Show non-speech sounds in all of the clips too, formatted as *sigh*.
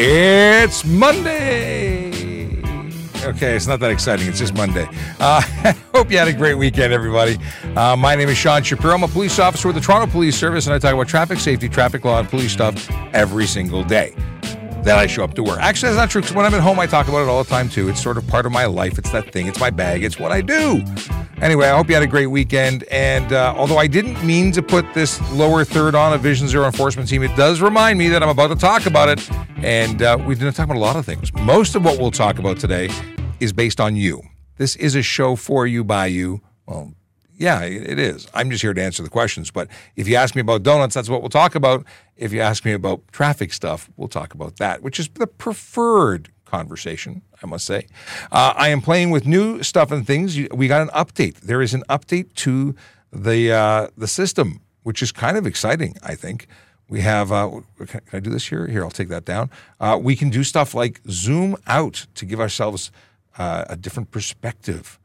It's Monday. Okay, it's not that exciting. It's just Monday. Uh, *laughs* hope you had a great weekend, everybody. Uh, my name is Sean Shapiro. I'm a police officer with the Toronto Police Service, and I talk about traffic safety, traffic law, and police stuff every single day that I show up to work. Actually, that's not true because when I'm at home, I talk about it all the time too. It's sort of part of my life. It's that thing. It's my bag. It's what I do. Anyway, I hope you had a great weekend. And uh, although I didn't mean to put this lower third on a Vision Zero enforcement team, it does remind me that I'm about to talk about it. And uh, we've been talking about a lot of things. Most of what we'll talk about today is based on you. This is a show for you, by you. Well, yeah, it is. I'm just here to answer the questions. But if you ask me about donuts, that's what we'll talk about. If you ask me about traffic stuff, we'll talk about that, which is the preferred conversation, I must say. Uh, I am playing with new stuff and things. We got an update. There is an update to the uh, the system, which is kind of exciting. I think we have. Uh, can I do this here? Here, I'll take that down. Uh, we can do stuff like zoom out to give ourselves uh, a different perspective.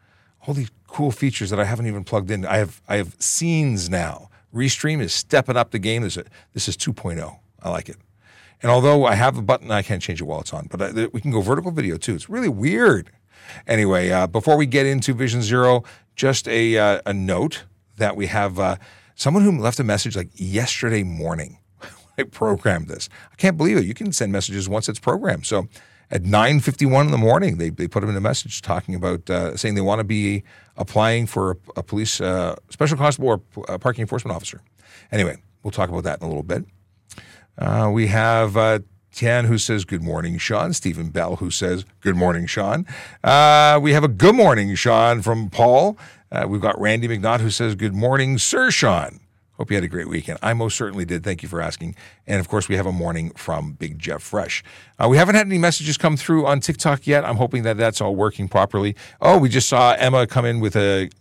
All these cool features that I haven't even plugged in. I have I have scenes now. Restream is stepping up the game. This is, this is 2.0. I like it. And although I have a button, I can't change it while it's on, but I, we can go vertical video too. It's really weird. Anyway, uh, before we get into Vision Zero, just a, uh, a note that we have uh, someone who left a message like yesterday morning. *laughs* I programmed this. I can't believe it. You can send messages once it's programmed. So at 9.51 in the morning, they, they put them in a message talking about uh, saying they want to be applying for a, a police uh, special constable or parking enforcement officer. Anyway, we'll talk about that in a little bit. Uh, we have uh, Tian who says, Good morning, Sean. Stephen Bell who says, Good morning, Sean. Uh, we have a good morning, Sean, from Paul. Uh, we've got Randy McNaught who says, Good morning, Sir Sean. Hope you had a great weekend. I most certainly did. Thank you for asking. And of course, we have a morning from Big Jeff Fresh. Uh, we haven't had any messages come through on TikTok yet. I'm hoping that that's all working properly. Oh, we just saw Emma come in with a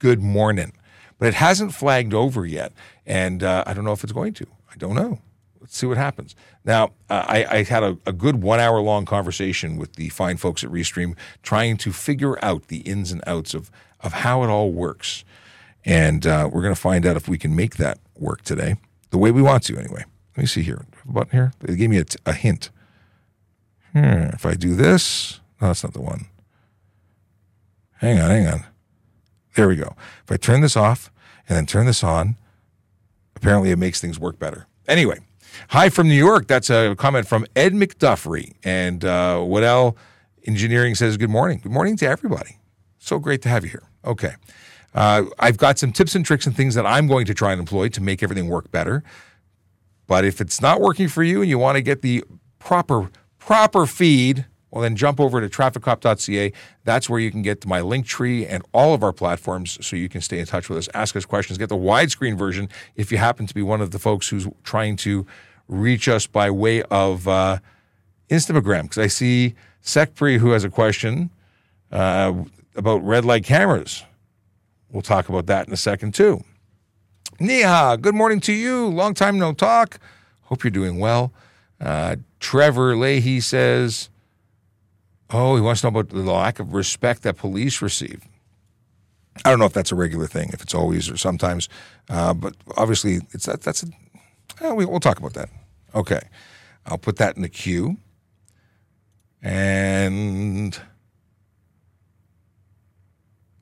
good morning, but it hasn't flagged over yet. And uh, I don't know if it's going to. I don't know. Let's see what happens. Now, uh, I, I, had a, a good one hour long conversation with the fine folks at Restream trying to figure out the ins and outs of, of how it all works. And uh, we're going to find out if we can make that work today the way we want to, anyway. Let me see here. Button here. They gave me a, t- a hint. Hmm, if I do this, no, that's not the one. Hang on, hang on. There we go. If I turn this off and then turn this on, apparently it makes things work better. Anyway, hi from New York. That's a comment from Ed McDuffery. And uh, Waddell Engineering says, Good morning. Good morning to everybody. So great to have you here. Okay. Uh, I've got some tips and tricks and things that I'm going to try and employ to make everything work better. But if it's not working for you and you want to get the proper proper feed, well then jump over to trafficcop.ca. That's where you can get to my link tree and all of our platforms so you can stay in touch with us, ask us questions, get the widescreen version if you happen to be one of the folks who's trying to reach us by way of uh, Instagram. Because I see Sekpri who has a question uh, about red light cameras. We'll talk about that in a second, too. Neha, good morning to you. Long time no talk. Hope you're doing well. Uh, Trevor Leahy says, Oh, he wants to know about the lack of respect that police receive. I don't know if that's a regular thing, if it's always or sometimes, uh, but obviously it's that. That's a, uh, we, we'll talk about that. Okay, I'll put that in the queue. And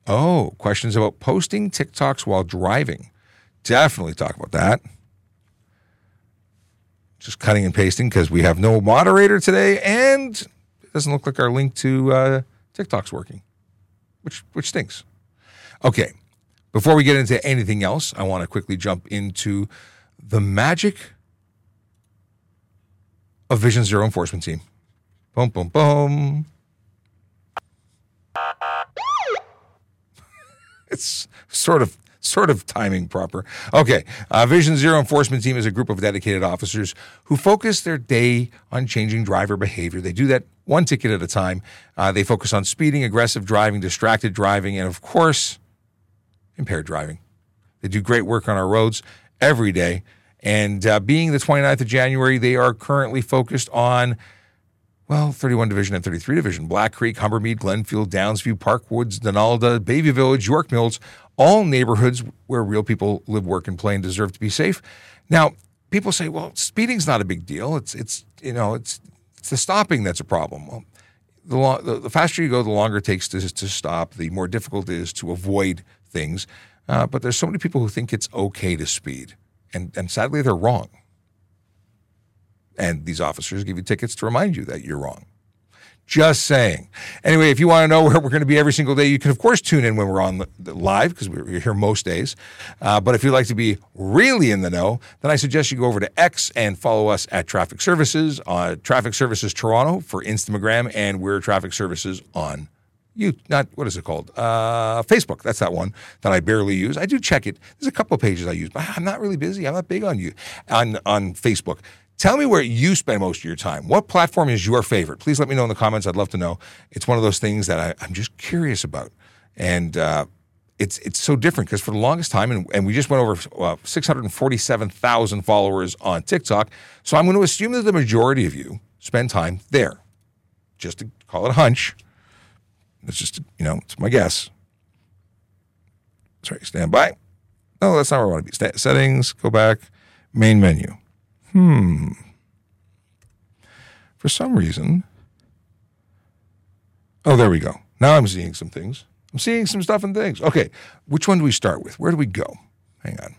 Oh, questions about posting TikToks while driving. Definitely talk about that. Just cutting and pasting because we have no moderator today, and it doesn't look like our link to uh, TikTok's working, which which stinks. Okay, before we get into anything else, I want to quickly jump into the magic of Vision Zero Enforcement Team. Boom, boom, boom. *laughs* it's sort of sort of timing proper. Okay, uh, Vision Zero Enforcement Team is a group of dedicated officers who focus their day on changing driver behavior. They do that one ticket at a time. Uh, they focus on speeding, aggressive driving, distracted driving, and of course, impaired driving. They do great work on our roads every day. And uh, being the 29th of January, they are currently focused on well, 31 Division and 33 Division, Black Creek, Humbermede, Glenfield, Downsview, Parkwoods, Donalda, Bayview Village, York Mills, all neighborhoods where real people live, work, and play and deserve to be safe. Now, people say, well, speeding's not a big deal. It's, it's you know, it's It's the stopping that's a problem. Well, the, the, the faster you go, the longer it takes to, to stop, the more difficult it is to avoid things. Uh, but there's so many people who think it's okay to speed. And, and sadly, they're wrong. And these officers give you tickets to remind you that you're wrong. Just saying. Anyway, if you want to know *laughs* where we're going to be every single day, you can, of course, tune in when we're on live because we're here most days. Uh, but if you'd like to be really in the know, then I suggest you go over to X and follow us at Traffic Services, uh, Traffic Services Toronto for Instagram, and we're Traffic Services on you not what is it called uh, facebook that's that one that i barely use i do check it there's a couple of pages i use but i'm not really busy i'm not big on you on on facebook Tell me where you spend most of your time. What platform is your favorite? Please let me know in the comments. I'd love to know. It's one of those things that I, am just curious about. And uh, it's it's so different because for the longest time, and, and we just went over uh, 647,000 followers on TikTok. So I'm going to assume that the majority of you spend time there. Just to call it a hunch. It's just, you know, it's my guess. Sorry, stand by. No, that's not where I want to be. Settings, go back, main menu. Hmm. For some reason. Oh, there we go. Now I'm seeing some things. I'm seeing some stuff and things. Okay, which one do we start with? Where do we go? Hang on.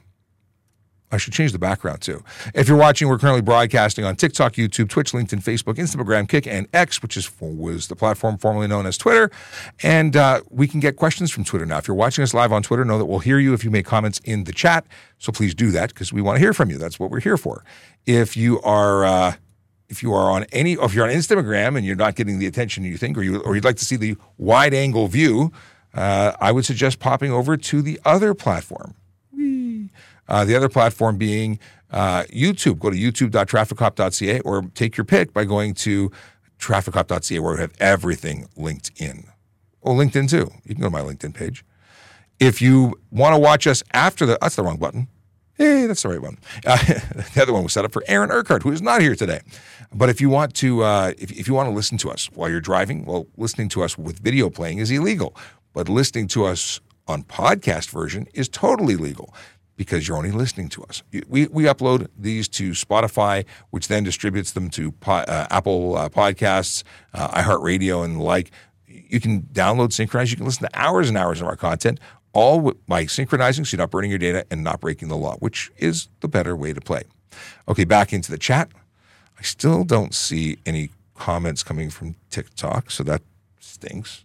I should change the background too. If you're watching, we're currently broadcasting on TikTok, YouTube, Twitch, LinkedIn, Facebook, Instagram, Kick, and X, which is was the platform formerly known as Twitter. And uh, we can get questions from Twitter now. If you're watching us live on Twitter, know that we'll hear you if you make comments in the chat. So please do that because we want to hear from you. That's what we're here for. If you are uh, if you are on any, if you're on Instagram and you're not getting the attention you think, or you or you'd like to see the wide angle view, uh, I would suggest popping over to the other platform. Uh, the other platform being uh, YouTube. Go to youtube.trafficcop.ca or take your pick by going to trafficcop.ca where we have everything linked in. Oh, LinkedIn too. You can go to my LinkedIn page. If you want to watch us after the, that's the wrong button. Hey, that's the right one. Uh, *laughs* the other one was set up for Aaron Urquhart, who is not here today. But if you want to, uh, if, if you want to listen to us while you're driving, well, listening to us with video playing is illegal. But listening to us on podcast version is totally legal because you're only listening to us. We, we upload these to Spotify, which then distributes them to uh, Apple uh, Podcasts, uh, iHeartRadio, and the like. You can download, synchronize. You can listen to hours and hours of our content, all by synchronizing so you're not burning your data and not breaking the law, which is the better way to play. Okay, back into the chat. I still don't see any comments coming from TikTok, so that stinks.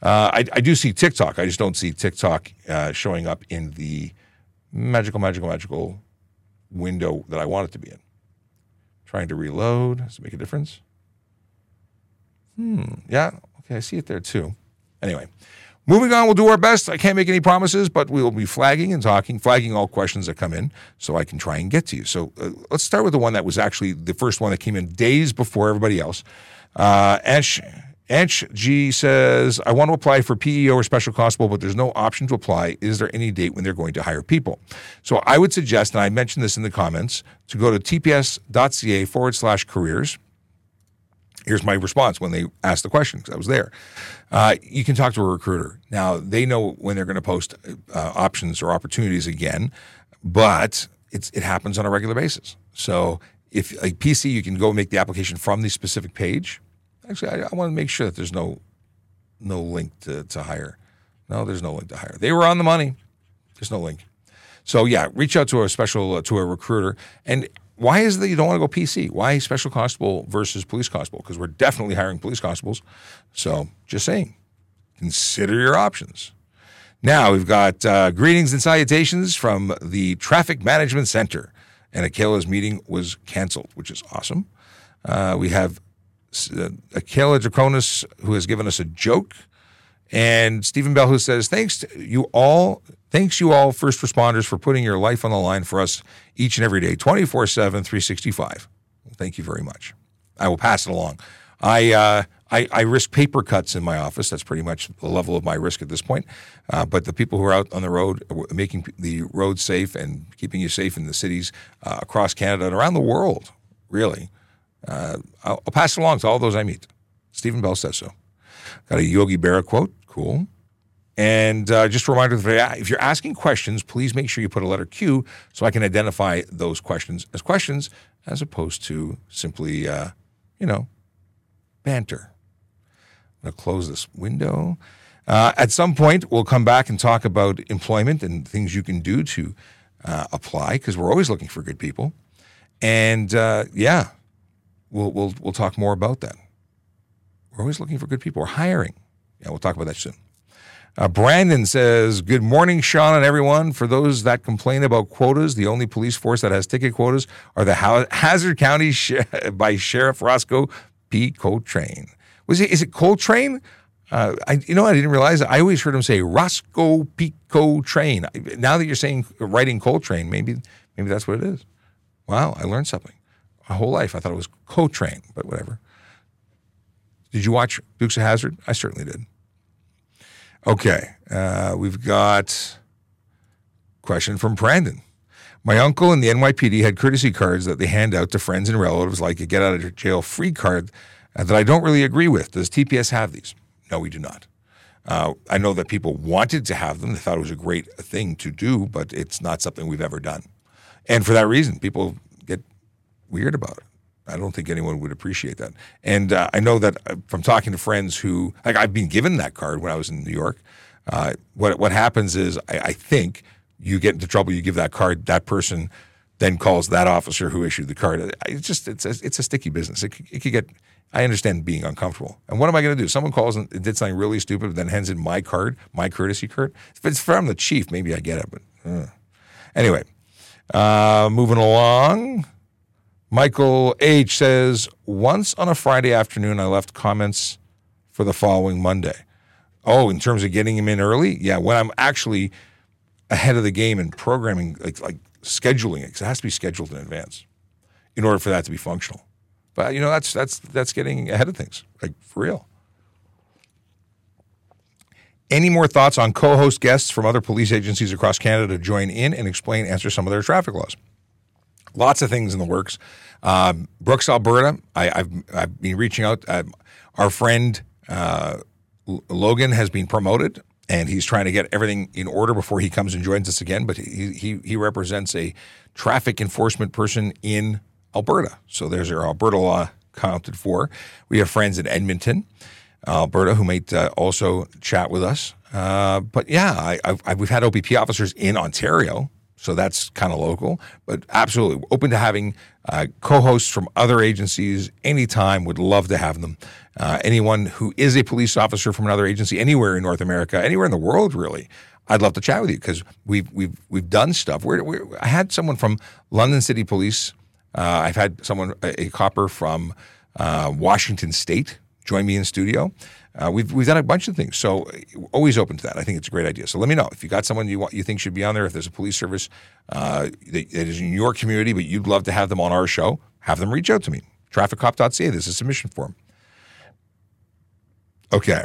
Uh, I, I, do see TikTok. I just don't see TikTok uh, showing up in the magical, magical, magical window that I want it to be in. Trying to reload. Does it make a difference? Hmm. Yeah. Okay. I see it there too. Anyway, moving on. We'll do our best. I can't make any promises, but we will be flagging and talking, flagging all questions that come in so I can try and get to you. So uh, let's start with the one that was actually the first one that came in days before everybody else. Uh, Ash Anch G says, I want to apply for PEO or special constable, but there's no option to apply. Is there any date when they're going to hire people? So I would suggest, and I mentioned this in the comments, to go to tps.ca forward slash careers. Here's my response when they asked the question because I was there. Uh, you can talk to a recruiter. Now, they know when they're going to post uh, options or opportunities again, but it happens on a regular basis. So if like PC, you can go make the application from the specific page Actually, I, I want to make sure that there's no no link to, to hire. No, there's no link to hire. They were on the money. There's no link. So yeah, reach out to a special uh, to a recruiter. And why is it that you don't want to go PC? Why special constable versus police constable? Because we're definitely hiring police constables. So just saying, consider your options. Now we've got uh, greetings and salutations from the Traffic Management Center, and Akela's meeting was canceled, which is awesome. Uh, we have uh, Akela Draconis, who has given us a joke, and Stephen Bell, who says, Thanks you all. Thanks you all, first responders, for putting your life on the line for us each and every day, 24 7, 365. Well, thank you very much. I will pass it along. I, uh, I, I, risk paper cuts in my office. That's pretty much the level of my risk at this point. Uh, but the people who are out on the road, uh, making the roads safe and keeping you safe in the cities uh, across Canada and around the world, really, uh, I'll, I'll, pass it along to all those I meet. Stephen Bell says so. Got a Yogi Berra quote. Cool. And uh, just a reminder that if you're asking questions, please make sure you put a letter Q so I can identify those questions as questions as opposed to simply, uh, you know, banter. I'm going to close this window. Uh, at some point, we'll come back and talk about employment and things you can do to uh, apply because we're always looking for good people. And uh, yeah, we'll, we'll, we'll talk more about that. We're always looking for good people. We're hiring. Yeah, we'll talk about that soon. Uh, Brandon says, Good morning, Sean and everyone. For those that complain about quotas, the only police force that has ticket quotas are the Hazzard County *laughs* by Sheriff Roscoe P. Coltrane. Was it, is it Coltrane? Uh, I, you know, I didn't realize. I always heard him say Roscoe Pico Train. Now that you're saying writing Coltrane, maybe maybe that's what it is. Wow, I learned something. My whole life I thought it was Coltrane, but whatever. Did you watch Dukes of Hazzard? I certainly did. Okay, uh, we've got question from Brandon. My uncle and the NYPD had courtesy cards that they hand out to friends and relatives, like a get out of jail free card, uh, that I don't really agree with. Does TPS have these? No, we do not. Uh, I know that people wanted to have them; they thought it was a great thing to do, but it's not something we've ever done. And for that reason, people weird about it. I don't think anyone would appreciate that. And uh, I know that uh, from talking to friends who, like, I've been given that card when I was in New York. Uh, what what happens is, I, I, think you get into trouble. You give that card, that person then calls that officer who issued the card. It's just it's a, it's a sticky business. It, it could get. I understand being uncomfortable. And what am I going to do? Someone calls and did something really stupid, then hands in my card, my courtesy card. If it's from the chief, maybe I get it. But uh. anyway, uh, moving along. Michael H says, once on a Friday afternoon, I left comments for the following Monday. Oh, in terms of getting him in early? Yeah, when I'm actually ahead of the game and programming, like, like scheduling it, because it has to be scheduled in advance in order for that to be functional. But, you know, that's, that's, that's getting ahead of things, like for real. Any more thoughts on co host guests from other police agencies across Canada to join in and explain, answer some of their traffic laws? Lots of things in the works. Um, Brooks, Alberta, I, have I've been reaching out. Uh, our friend uh, Logan has been promoted, and he's trying to get everything in order before he comes and joins us again. But he he, he represents a traffic enforcement person in Alberta, so there's our Alberta law counted for. We have friends in Edmonton, Alberta, who might uh, also chat with us. Uh, but yeah, I, I, we've had OPP officers in Ontario so that's kind of local, but absolutely open to having uh, co-hosts from other agencies anytime. Would love to have them. Uh, anyone who is a police officer from another agency anywhere in North America, anywhere in the world, really. I'd love to chat with you because we've we've we've done stuff. We're, we're, I had someone from London City Police. Uh, I've had someone a, a copper from uh, Washington State join me in studio. Uh, we've we've done a bunch of things, so always open to that. I think it's a great idea. So let me know if you got someone you want you think should be on there. If there's a police service uh, that, that is in your community, but you'd love to have them on our show, have them reach out to me. Trafficcop.ca. There's a submission form. Okay.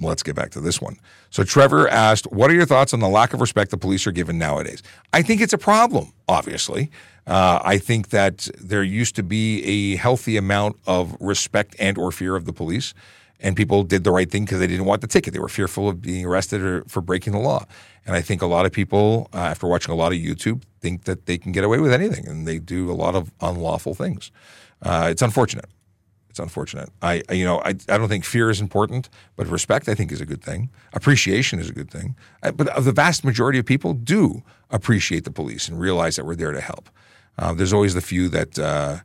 Let's get back to this one. So Trevor asked, "What are your thoughts on the lack of respect the police are given nowadays?" I think it's a problem. Obviously, uh, I think that there used to be a healthy amount of respect and or fear of the police, and people did the right thing because they didn't want the ticket. They were fearful of being arrested or for breaking the law. And I think a lot of people, uh, after watching a lot of YouTube, think that they can get away with anything, and they do a lot of unlawful things. Uh, it's unfortunate. It's unfortunate. I, you know, I, I don't think fear is important, but respect I think is a good thing. Appreciation is a good thing. I, but the vast majority of people do appreciate the police and realize that we're there to help. Uh, there's always the few that uh,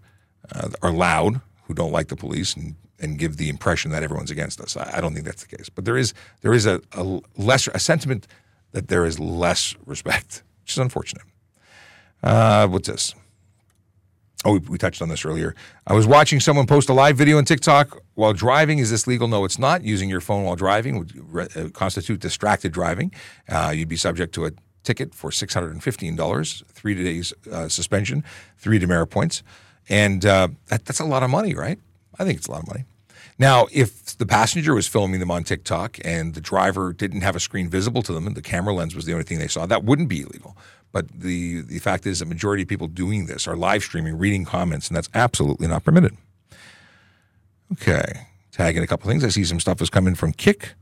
uh, are loud who don't like the police and, and give the impression that everyone's against us. I, I don't think that's the case. But there is there is a, a lesser a sentiment that there is less *laughs* respect, which is unfortunate. Uh, what's this? Oh, we, we, touched on this earlier. I was watching someone post a live video on TikTok while driving. Is this legal? No, it's not. Using your phone while driving would re- uh, constitute distracted driving. Uh, you'd be subject to a ticket for $615, three days uh, suspension, three demerit points. And uh, that, that's a lot of money, right? I think it's a lot of money. Now, if the passenger was filming them on TikTok and the driver didn't have a screen visible to them and the camera lens was the only thing they saw, that wouldn't be illegal. But the, the fact is, the majority of people doing this are live streaming, reading comments, and that's absolutely not permitted. Okay, tagging a couple things. I see some stuff has coming from Kick.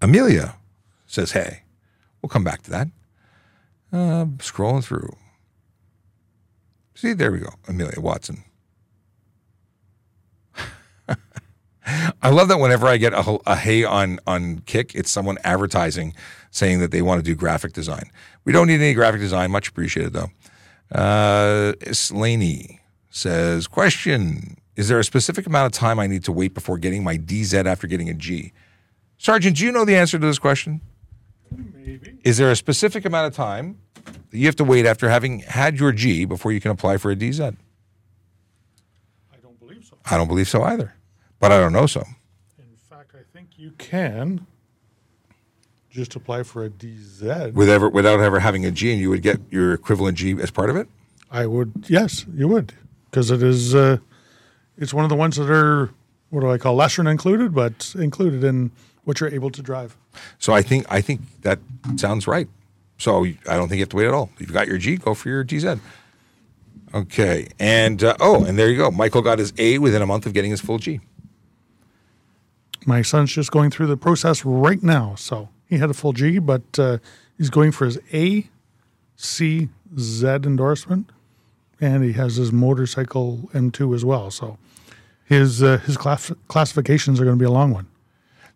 Amelia says, hey. We'll come back to that. Uh, scrolling through. See, there we go. Amelia Watson. *laughs* I love that whenever I get a, a hey on on Kick, it's someone advertising saying that they want to do graphic design. We don't need any graphic design. Much appreciated though. Uh, Slaney says, question: Is there a specific amount of time I need to wait before getting my DZ after getting a G? Sergeant, do you know the answer to this question? Maybe. Is there a specific amount of time that you have to wait after having had your G before you can apply for a DZ? I don't believe so. I don't believe so either, but I don't know so. In fact, I think you can just apply for a DZ. With ever, without ever having a G, and you would get your equivalent G as part of it? I would, yes, you would, because it is. Uh, it's one of the ones that are what do I call lesser than included, but included in what you're able to drive. So I think I think that sounds right. So I don't think you have to wait at all. If you've got your G, go for your DZ. Okay, and uh, oh, and there you go. Michael got his A within a month of getting his full G. My son's just going through the process right now, so he had a full G, but uh, he's going for his A, C, Z endorsement, and he has his motorcycle M2 as well. So his uh, his class- classifications are going to be a long one.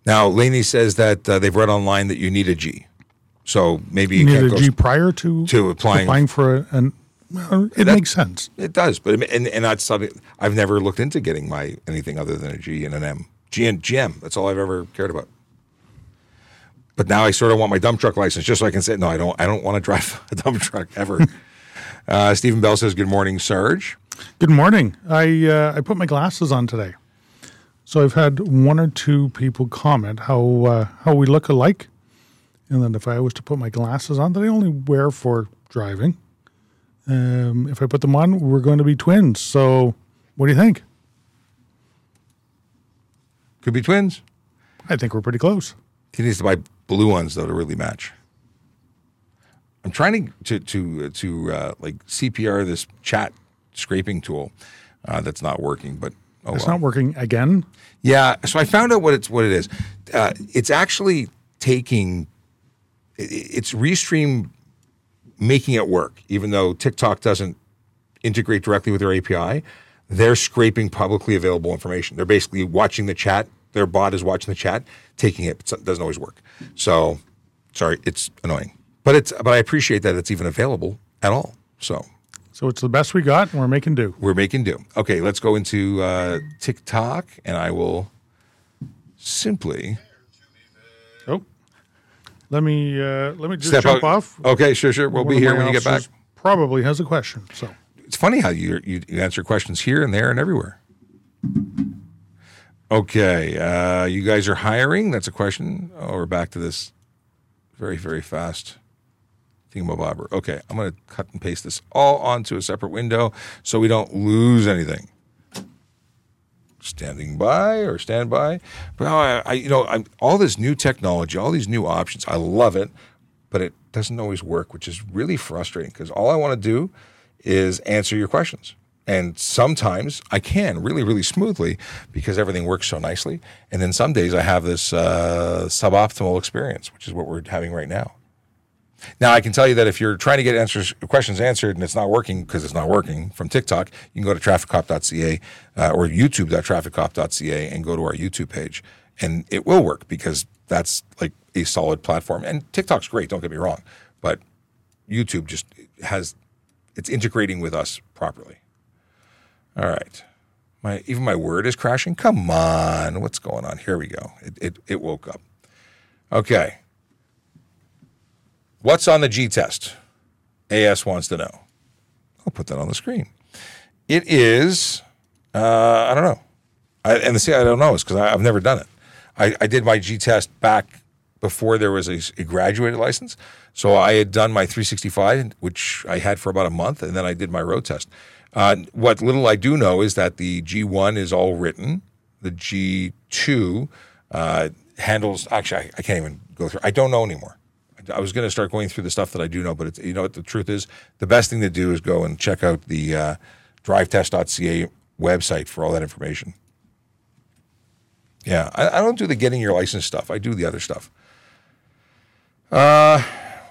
Now, Laney says that uh, they've read online that you need a G. So maybe you, You need a go. G prior to to applying- applying for a, an. Well, it That- makes sense. It does, but and and that's something I've never looked into getting my anything other than a G and an M. G and GM. That's all I've ever cared about. But now I sort of want my dump truck license just so I can say no. I don't. I don't want to *laughs* drive a dump truck ever. *laughs* uh, Stephen Bell says, "Good morning, Serge." Good morning. I uh, I put my glasses on today, so I've had one or two people comment how uh, how we look alike, and then if I was to put my glasses on that I only wear for driving, um, if I put them on, we're going to be twins. So, what do you think? Could be twins. I think we're pretty close. He needs to buy blue ones though to really match. I'm trying to to to, to uh, like CPR this chat scraping tool uh, that's not working, but oh It's well. not working again. Yeah, so I found out what it's what it is. Uh, it's actually taking it's Restream making it work, even though TikTok doesn't integrate directly with their API. They're scraping publicly available information. They're basically watching the chat. Their bot is watching the chat, taking it. But it doesn't always work. So, sorry, it's annoying. But it's but I appreciate that it's even available at all. So So it's the best we got, and we're making do. we're making do. Okay, let's go into uh, TikTok, and I will simply Oh, let me uh, let me just step jump out. off. Okay, sure, sure. We'll One be here when you get back. Probably has a question. So It's funny how you, you you answer questions here and there and everywhere. Okay, uh, you guys are hiring. That's a question. Oh, we're back to this very very fast thingamabobber. Okay, I'm going to cut and paste this all onto a separate window so we don't lose anything. Standing by or stand by, but I, I you know I'm all this new technology, all these new options. I love it, but it doesn't always work, which is really frustrating because all I want to do is answer your questions. And sometimes I can really, really smoothly because everything works so nicely. And then some days I have this uh, suboptimal experience, which is what we're having right now. Now I can tell you that if you're trying to get answers, questions answered and it's not working because it's not working from TikTok, you can go to trafficcop.ca uh, or youtube.trafficcop.ca and go to our YouTube page, and it will work because that's like a solid platform. And TikTok's great, don't get me wrong, but YouTube just has it's integrating with us properly. All right. My even my word is crashing. Come on. What's going on? Here we go. It it, it woke up. Okay. What's on the G test? AS wants to know. I'll put that on the screen. It is, uh, I don't know. I, and the see, I don't know is because I've never done it. I, I did my G test back before there was a, a graduated license. So I had done my 365, which I had for about a month, and then I did my road test. Uh, what little I do know is that the G1 is all written. The G2 uh, handles, actually, I, I can't even go through. I don't know anymore. I was going to start going through the stuff that I do know, but you know what the truth is? The best thing to do is go and check out the uh, drivetest.ca website for all that information. Yeah, I, I don't do the getting your license stuff. I do the other stuff. Uh,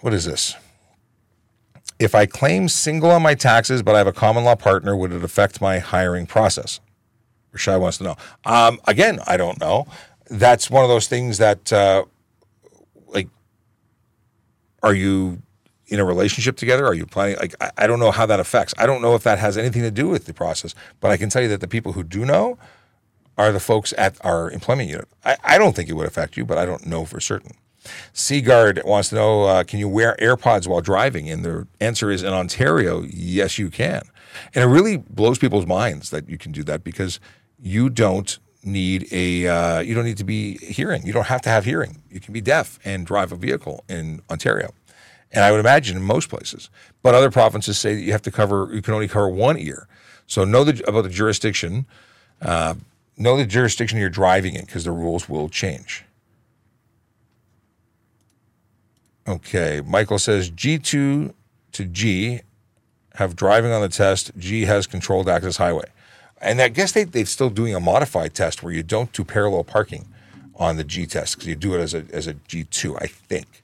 what is this? If I claim single on my taxes, but I have a common law partner, would it affect my hiring process? Rashad wants to know. Um, again, I don't know. That's one of those things that, uh, like, are you in a relationship together? Are you planning? Like, I, I don't know how that affects. I don't know if that has anything to do with the process, but I can tell you that the people who do know are the folks at our employment unit. I, I don't think it would affect you, but I don't know for certain. Seagard wants to know uh, Can you wear AirPods while driving? And the answer is in Ontario, yes, you can. And it really blows people's minds that you can do that because you don't need a uh, you don't need to be hearing. You don't have to have hearing. You can be deaf and drive a vehicle in Ontario. And I would imagine in most places. But other provinces say that you have to cover you can only cover one ear. So know the, about the jurisdiction. Uh, know the jurisdiction you're driving in because the rules will change. Okay, Michael says G2 to G have driving on the test. G has controlled access highway. And I guess they, they're still doing a modified test where you don't do parallel parking on the G test because you do it as a, as a G2, I think.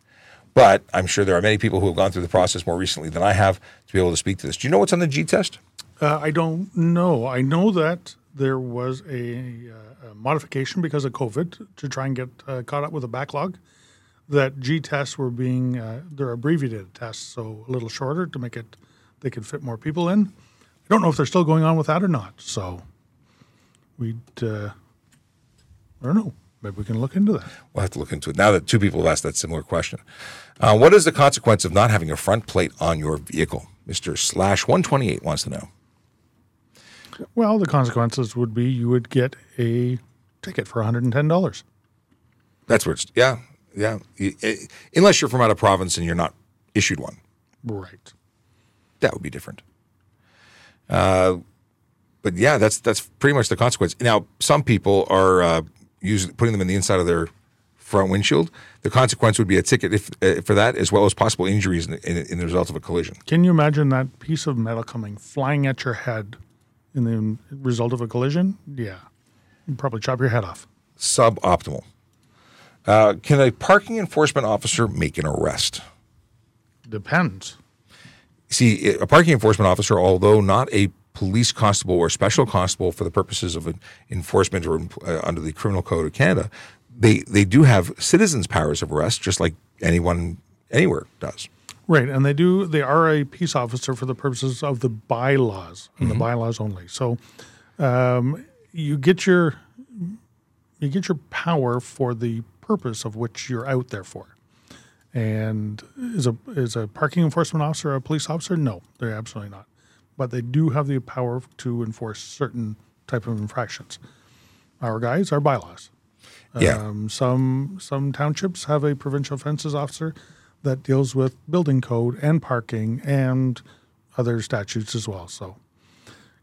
But I'm sure there are many people who have gone through the process more recently than I have to be able to speak to this. Do you know what's on the G test? Uh, I don't know. I know that there was a, uh, a modification because of COVID to try and get uh, caught up with a backlog. That G tests were being uh, they're abbreviated tests, so a little shorter to make it they could fit more people in. I don't know if they're still going on with that or not. So we'd uh, I don't know. Maybe we can look into that. We'll have to look into it. Now that two people have asked that similar question. Uh, what is the consequence of not having a front plate on your vehicle? Mr. Slash 128 wants to know. Well, the consequences would be you would get a ticket for $110. That's where it's, yeah, yeah. Eh, Unless you're from out of province and you're not issued one, Right. that would be different. Uh, but yeah, that's that's pretty much the consequence. Now, some people are uh, using putting them in the inside of their front windshield. The consequence would be a ticket if, uh, for that, as well as possible injuries in, in, in the result of a collision. Can you imagine that piece of metal coming flying at your head in the result of a collision? Yeah. You'd probably chop your head off. Suboptimal. Uh, can a parking enforcement officer make an arrest? Depends. See, a parking enforcement officer, although not a police constable or special constable for the purposes of enforcement or uh, under the Criminal Code of Canada, they they do have citizens' powers of arrest, just like anyone anywhere does. Right, and they do. They are a peace officer for the purposes of the bylaws and the bylaws only. So, um, you get your you get your power for the purpose of which you're out there for. And is a is a parking enforcement officer a police officer? No, they're absolutely not. But they do have the power to enforce certain type of infractions. Our guys are bylaws. Yeah. Um, some some townships have a provincial offences officer that deals with building code and parking and other statutes as well. So,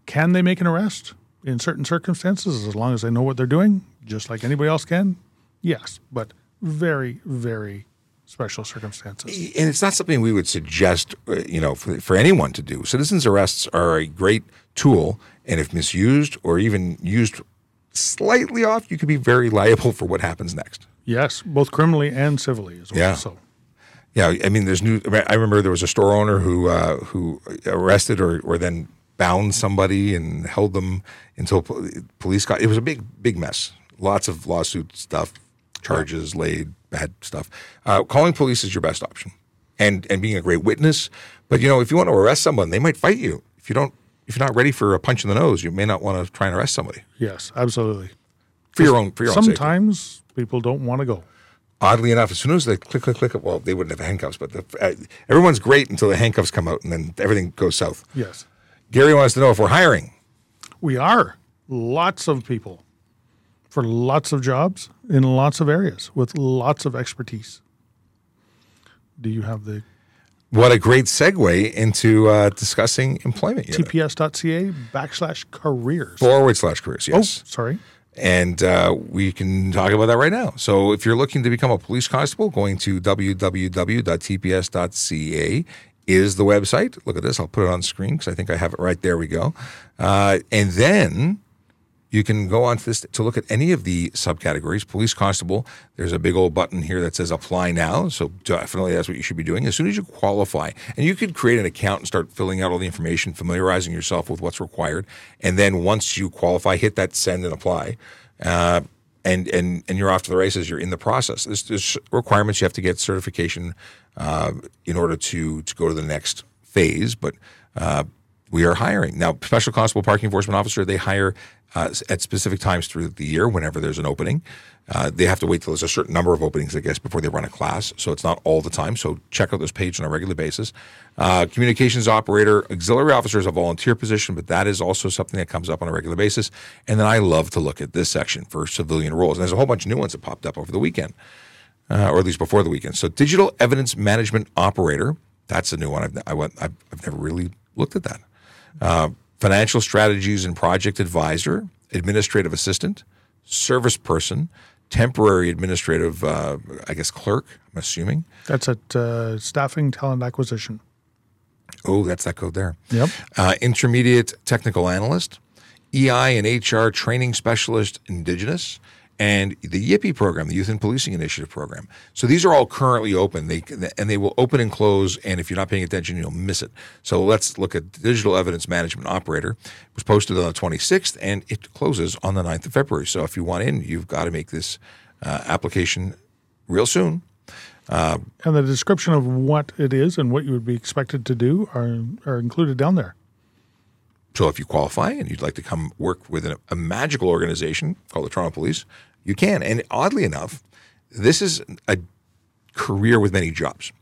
can they make an arrest in certain circumstances as long as they know what they're doing, just like anybody else can? Yes, but very very special circumstances. and it's not something we would suggest, uh, you know, for, for anyone to do. Citizens arrests are a great tool, and if misused or even used slightly off, you could be very liable for what happens next. Yes, both criminally and civilly as well. Yeah. So, Yeah, I mean, there's new. I remember there was a store owner who uh, who arrested or or then bound somebody and held them until police got. It was a big big mess. Lots of lawsuit stuff, charges laid, bad stuff. Uh, calling police is your best option, and and being a great witness. But you know, if you want to arrest someone, they might fight you. If you don't, if you're not ready for a punch in the nose, you may not want to try and arrest somebody yes, absolutely. for your own for your own safety. Sometimes people don't want to go. oddly enough, as soon as they click, click, click, well, they wouldn't have handcuffs, but the, uh, everyone's great until the handcuffs come out and then everything goes south. Yes, Gary wants to know if we're hiring. we are lots of people for lots of jobs in lots of areas with lots of expertise. Do you have the What a great segue into uh, discussing employment unit. tps.ca backslash careers? forward slash careers, Oh, yes. sorry. And uh, we can talk about that right now. So if you're looking to become a police constable, going to www.tps.ca is the website. Look at this. I'll put it on screen because I think I have it right there. We go. Uh, and then you can go on to this to look at any of the subcategories. Police constable, there's a big old button here that says apply now. So definitely that's what you should be doing as soon as you qualify. And you could create an account and start filling out all the information, familiarizing yourself with what's required. And then once you qualify, hit that send and apply. Uh, and, and, and you're off to the races. You're in the process. There's, there's requirements. You have to get certification uh, in order to, to go to the next phase. But uh, we are hiring now. Special constable, parking enforcement officer. They hire uh, at specific times through the year whenever there's an opening. Uh, they have to wait till there's a certain number of openings, I guess, before they run a class. So it's not all the time. So check out this page on a regular basis. Uh, communications operator, auxiliary officer is a volunteer position, but that is also something that comes up on a regular basis. And then I love to look at this section for civilian roles. And there's a whole bunch of new ones that popped up over the weekend, uh, or at least before the weekend. So digital evidence management operator, that's a new one. I've, I went, I've, I've never really looked at that. Uh, financial strategies and project advisor, administrative assistant, service person, temporary administrative, uh, I guess, clerk, I'm assuming. That's at uh, staffing talent acquisition. Oh, that's that code there. Yep. Uh, intermediate technical analyst, EI and HR training specialist, Indigenous, and the YIPI program, the Youth in Policing Initiative program. So these are all currently open. They and they will open and close. And if you're not paying attention, you'll miss it. So let's look at digital evidence management operator. It was posted on the 26th, and it closes on the 9th of February. So if you want in, you've got to make this uh, application real soon. Uh, and the description of what it is and what you would be expected to do are are included down there. So if you qualify and you'd like to come work with a, a magical organization called the Toronto Police, you can. And oddly enough, this is a career with many jobs.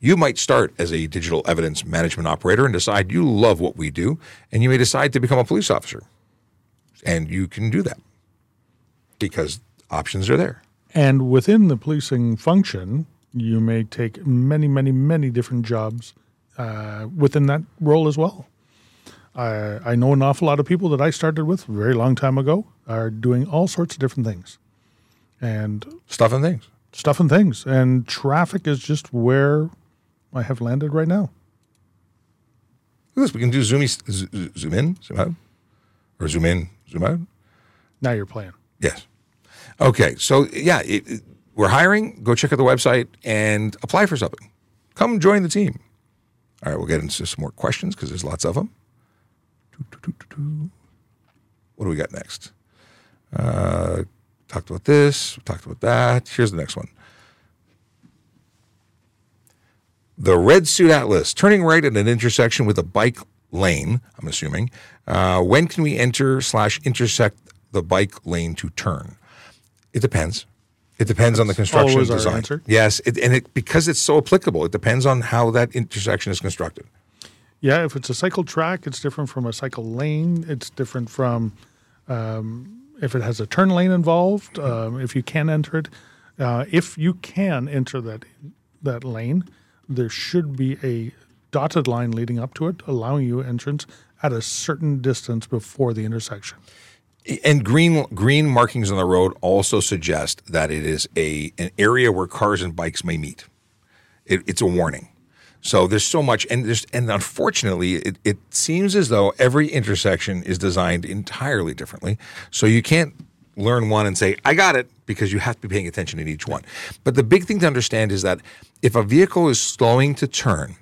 You might start as a digital evidence management operator and decide you love what we do, and you may decide to become a police officer. And you can do that because options are there. And within the policing function, you may take many, many, many different jobs uh, within that role as well. I, I know an awful lot of people that I started with a very long time ago are doing all sorts of different things. And stuff and things. Stuff and things. And traffic is just where I have landed right now. Look at this. We can do zoom, zoom in, zoom out, or zoom in, zoom out. Now you're playing. Yes. Okay. So, yeah, it, it, we're hiring. Go check out the website and apply for something. Come join the team. All right, we'll get into some more questions because there's lots of them. What do we got next? Uh, talked about this. Talked about that. Here's the next one. The Red Suit Atlas, turning right at an intersection with a bike lane, I'm assuming. Uh, when can we enter slash intersect the bike lane to turn? It depends. It depends That's on the construction design. Yes, it, and it because it's so applicable. It depends on how that intersection is constructed. Yeah, if it's a cycle track, it's different from a cycle lane. It's different from um, if it has a turn lane involved. Um, if you can enter it, uh, if you can enter that that lane, there should be a dotted line leading up to it, allowing you entrance at a certain distance before the intersection. And green green markings on the road also suggest that it is a an area where cars and bikes may meet. It, it's a warning. So there's so much, and there's, and unfortunately, it, it seems as though every intersection is designed entirely differently. So you can't learn one and say, I got it, because you have to be paying attention in each one. But the big thing to understand is that if a vehicle is slowing to turn,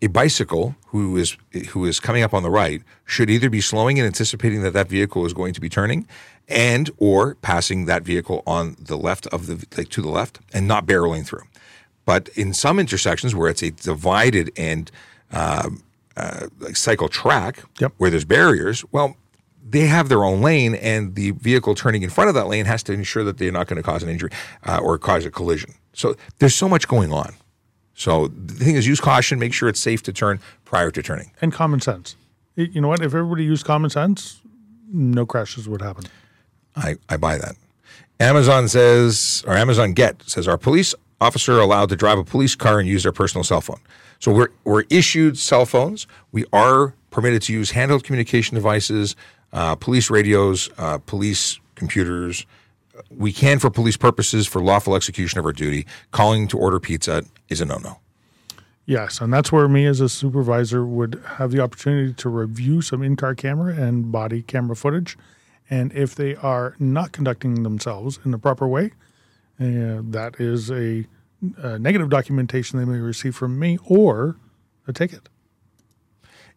a bicycle who is who is coming up on the right should either be slowing and anticipating that that vehicle is going to be turning and or passing that vehicle on the left of the like to the left and not barreling through but in some intersections where it's a divided and uh, uh, cycle track yep. where there's barriers, well, they have their own lane, and the vehicle turning in front of that lane has to ensure that they're not going to cause an injury uh, or cause a collision. So there's so much going on. So the thing is, use caution, make sure it's safe to turn prior to turning. And common sense. You know what? If everybody used common sense, no crashes would happen. I, I buy that. Amazon says, or Amazon Get says, our police officer allowed to drive a police car and use their personal cell phone. So we're, we're issued cell phones. We are permitted to use handheld communication devices, uh, police radios, uh, police computers. We can for police purposes for lawful execution of our duty. Calling to order pizza is a no no. Yes, and that's where me as a supervisor would have the opportunity to review some in car camera and body camera footage And if they are not conducting themselves in the proper way, uh, that is a, a negative documentation they may receive from me or a ticket.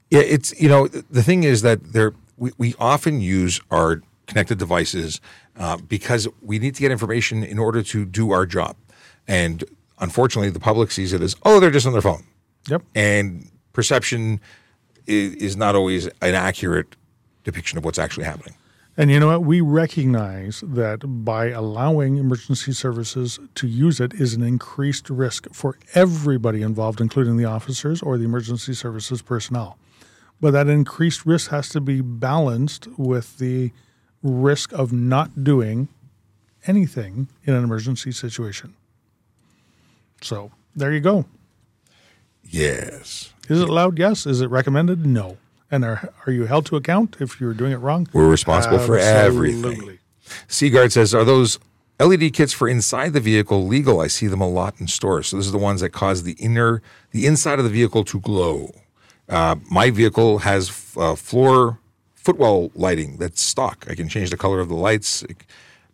Yeah, it's you know the thing is that there we, we often use our connected devices uh, because we need to get information in order to do our job, and unfortunately, the public sees it as oh they're just on their phone, Yep. and perception is, is not always an accurate depiction of what's actually happening. And you know what? We recognize that by allowing emergency services to use it is an increased risk for everybody involved, including the officers or the emergency services personnel. But that increased risk has to be balanced with the risk of not doing anything in an emergency situation. So there you go. Yes, Is it allowed? Yes. Is it recommended? No. And are, are you held to account if you're doing it wrong? we're responsible for everything. Absolutely. Seagard says, are those LED kits for inside the vehicle legal? I see them a lot in stores. So this is the ones that cause the inner, the inside of the vehicle to glow. Uh, my vehicle has uh, floor footwell lighting that's stock. I can change the color of the lights,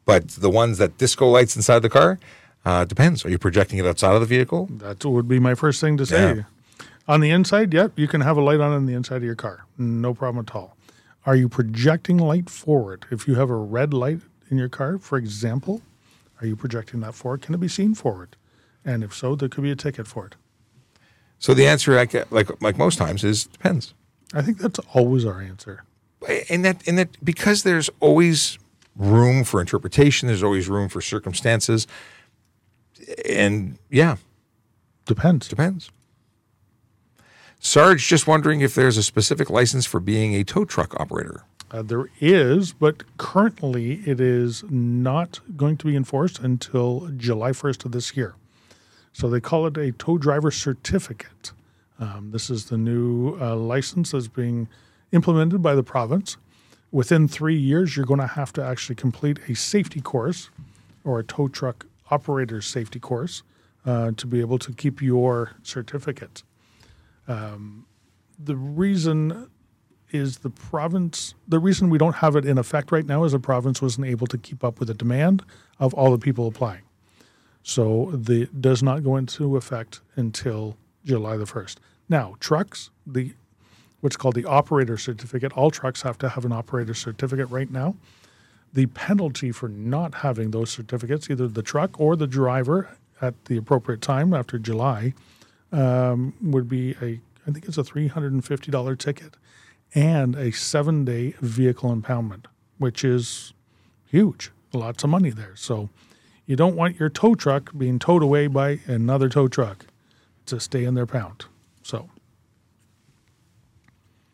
but the ones that disco lights inside the car uh, depends. Are you projecting it outside of the vehicle? That would be my first thing to say. Yeah. On the inside, yep, you can have a light on in the inside of your car. No problem at all. Are you projecting light forward? If you have a red light in your car, for example, are you projecting that forward? Can it be seen forward? And if so, there could be a ticket for it. So the answer, I get, like like most times, is depends. I think that's always our answer. and that and that because there's always room for interpretation there's always room for circumstances and yeah Depends. depends sarge just wondering if there's a specific license for being a tow truck operator Uh, there is, but currently it is not going to be enforced until July 1st of this year. So they call it a tow driver certificate. Um, this is the new uh, license that's being implemented by the province. Within three years, you're going to have to actually complete a safety course or a tow truck operator safety course uh, to be able to keep your certificate. Um, the reason is the province the reason we don't have it in effect right now is the province wasn't able to keep up with the demand of all the people applying. So the does not go into effect until july the 1st now trucks the what's called the operator certificate all trucks have to have an operator certificate right now. The penalty for not having those certificates either the truck or the driver at the appropriate time after july um, would be a i think it's a $350 ticket and a seven day vehicle impoundment, which is huge. Lots of money there. So you don't want your tow truck being towed away by another tow truck to stay in their pound. So,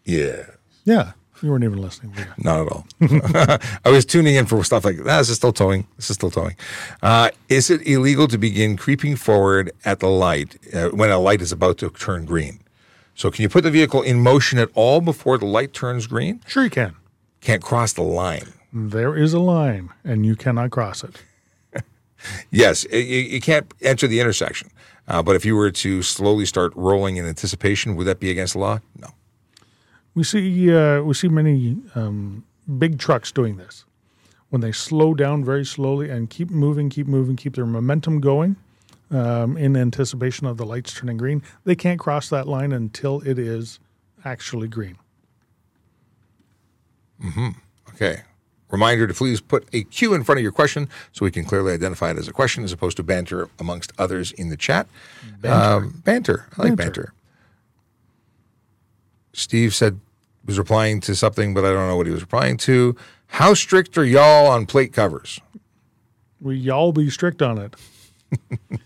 yeah yeah, you weren't even listening. were you? not at all *laughs* i was tuning in for stuff like that this is still towing this is still towing uh, is it illegal to begin creeping forward at the light uh, when a light is about to turn green so can you put the vehicle in motion at all before the light turns green Sure, you can. can't cross the line There is a line, and you cannot cross it. *laughs* Yes, you, you can't enter the intersection. Uh, but if you were to slowly start rolling in anticipation, would that be against the law? No. We see uh, we see many um, big trucks doing this when they slow down very slowly and keep moving, keep moving, keep their momentum going um, in anticipation of the lights turning green. They can't cross that line until it is actually green. Okay. Reminder to please put a Q in front of your question so we can clearly identify it as a question as opposed to banter amongst others in the chat. Banter. Um, banter. I like Banter. banter. Steve said, was replying to something, but I don't know what he was replying to. How strict are y'all on plate covers? We y'all be strict on it. *laughs*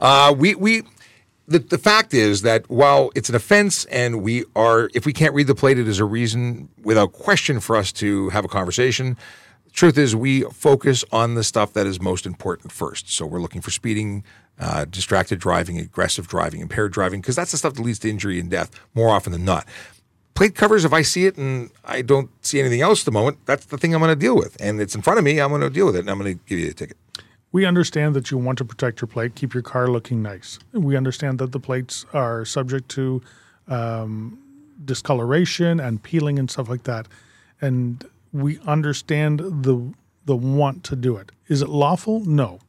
Uh, we we the, the fact is that while it's an offense and we are if we can't read the plate, it is a reason without question for us to have a conversation. The Truth is, we focus on the stuff that is most important first. So we're looking for speeding, uh, distracted driving, aggressive driving, impaired driving, because that's the stuff that leads to injury and death more often than not. Plate covers, if I see it and I don't see anything else at the moment, that's the thing I'm going to deal with. And it's in front of me, I'm going to deal with it, and I'm going to give you a ticket. We understand that you want to protect your plate, keep your car looking nice. We understand that the plates are subject to um, discoloration and peeling and stuff like that. And we understand the the want to do it. Is it lawful? No.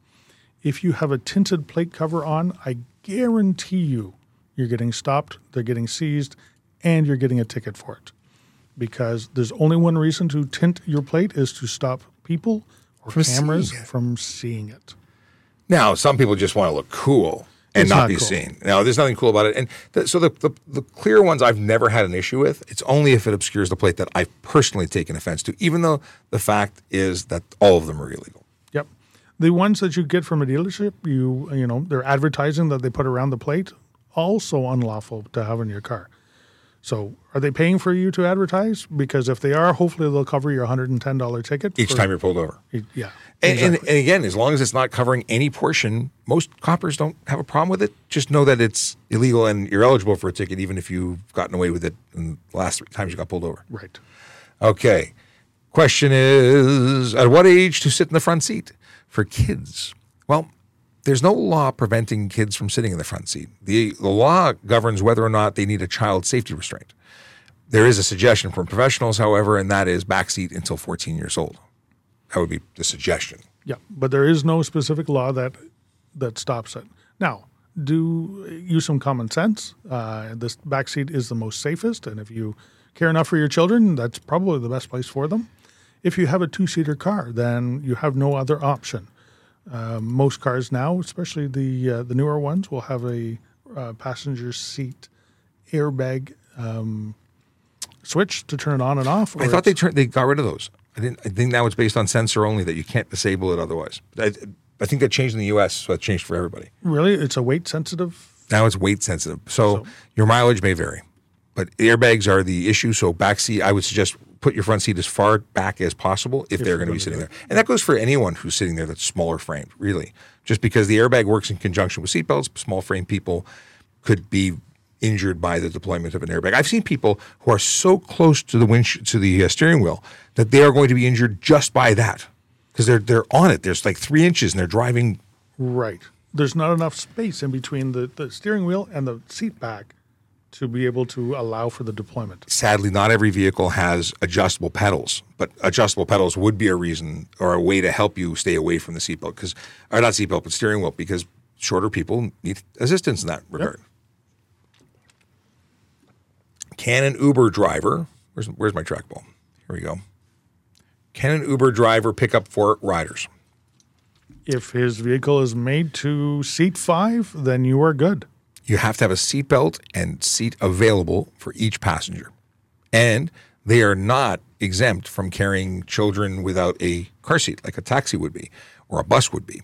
If you have a tinted plate cover on, I guarantee you you're getting stopped, they're getting seized, and you're getting a ticket for it. Because there's only one reason to tint your plate is to stop people or From cameras seeing from seeing it. Now, some people just want to look cool and It's not, not be cool. seen. Now, there's nothing cool about it. And th- so the, the the clear ones I've never had an issue with. It's only if it obscures the plate that I've personally taken offense to, even though the fact is that all of them are illegal. Yep. The ones that you get from a dealership, you you know, they're advertising that they put around the plate, also unlawful to have in your car. So, are they paying for you to advertise? Because if they are, hopefully they'll cover your hundred and ten dollar ticket Each for- time you're pulled over. Yeah. And, and, and again, as long as it's not covering any portion, most coppers don't have a problem with it. Just know that it's illegal and you're eligible for a ticket, even if you've gotten away with it in the last three times you got pulled over. right. Okay. Question is At what age to sit in the front seat? For kids. Well, there's no law preventing kids from sitting in the front seat. The, the law governs whether or not they need a child safety restraint. There is a suggestion from professionals, however, and that is backseat until 14 years old. That would be the suggestion. Yeah, but there is no specific law that that stops it. Now, do use some common sense. Uh, this back seat is the most safest, and if you care enough for your children, that's probably the best place for them. If you have a two-seater car, then you have no other option. Uh, most cars now, especially the uh, the newer ones, will have a uh, passenger seat airbag um, switch to turn it on and off. I thought they turned, they got rid of those. I didn't. I think now it's based on sensor only that you can't disable it otherwise. I, I think that changed in the U.S., so it changed for everybody. really it's a weight sensitive. Now it's weight sensitive, so, your mileage may vary, but airbags are the issue. So back seat, I would suggest put your front seat as far back as possible if, they're going to be sitting there, and that goes for anyone who's sitting there that's smaller framed. Really, just because the airbag works in conjunction with seatbelts, small frame people could be injured by the deployment of an airbag. I've seen people who are so close to the winch to the uh, steering wheel that they are going to be injured just by that because they're they're on it. There's like three inches, and they're driving Right. There's not enough space in between the, the steering wheel and the seat back to be able to allow for the deployment. sadly, not every vehicle has adjustable pedals, but adjustable pedals would be a reason or a way to help you stay away from the seatbelt because, or not seatbelt, but steering wheel because shorter people need assistance in that regard. Can an Uber driver, where's, where's my trackball? Here we go. Can an Uber driver pick up four riders? If his vehicle is made to seat five, then you are good. You have to have a seatbelt and seat available for each passenger. And they are not exempt from carrying children without a car seat, like a taxi would be or a bus would be.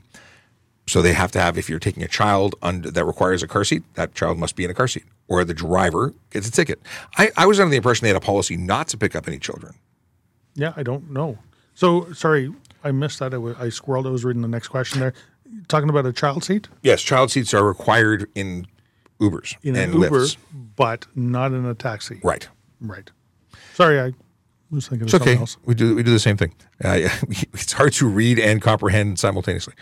So they have to have, if you're taking a child under, that requires a car seat, that child must be in a car seat, or the driver gets a ticket. I, I was under the impression they had a policy not to pick up any children. Yeah, I don't know. So, sorry, I missed that. I, squirreled. I was reading the next question there. Talking about a child seat Yes, child seats are required in Ubers in and an Uber, but not in a taxi. Right. Right. Sorry, I was thinking of It's something okay. else. We do we do the same thing. Uh, *laughs* it's hard to read and comprehend simultaneously.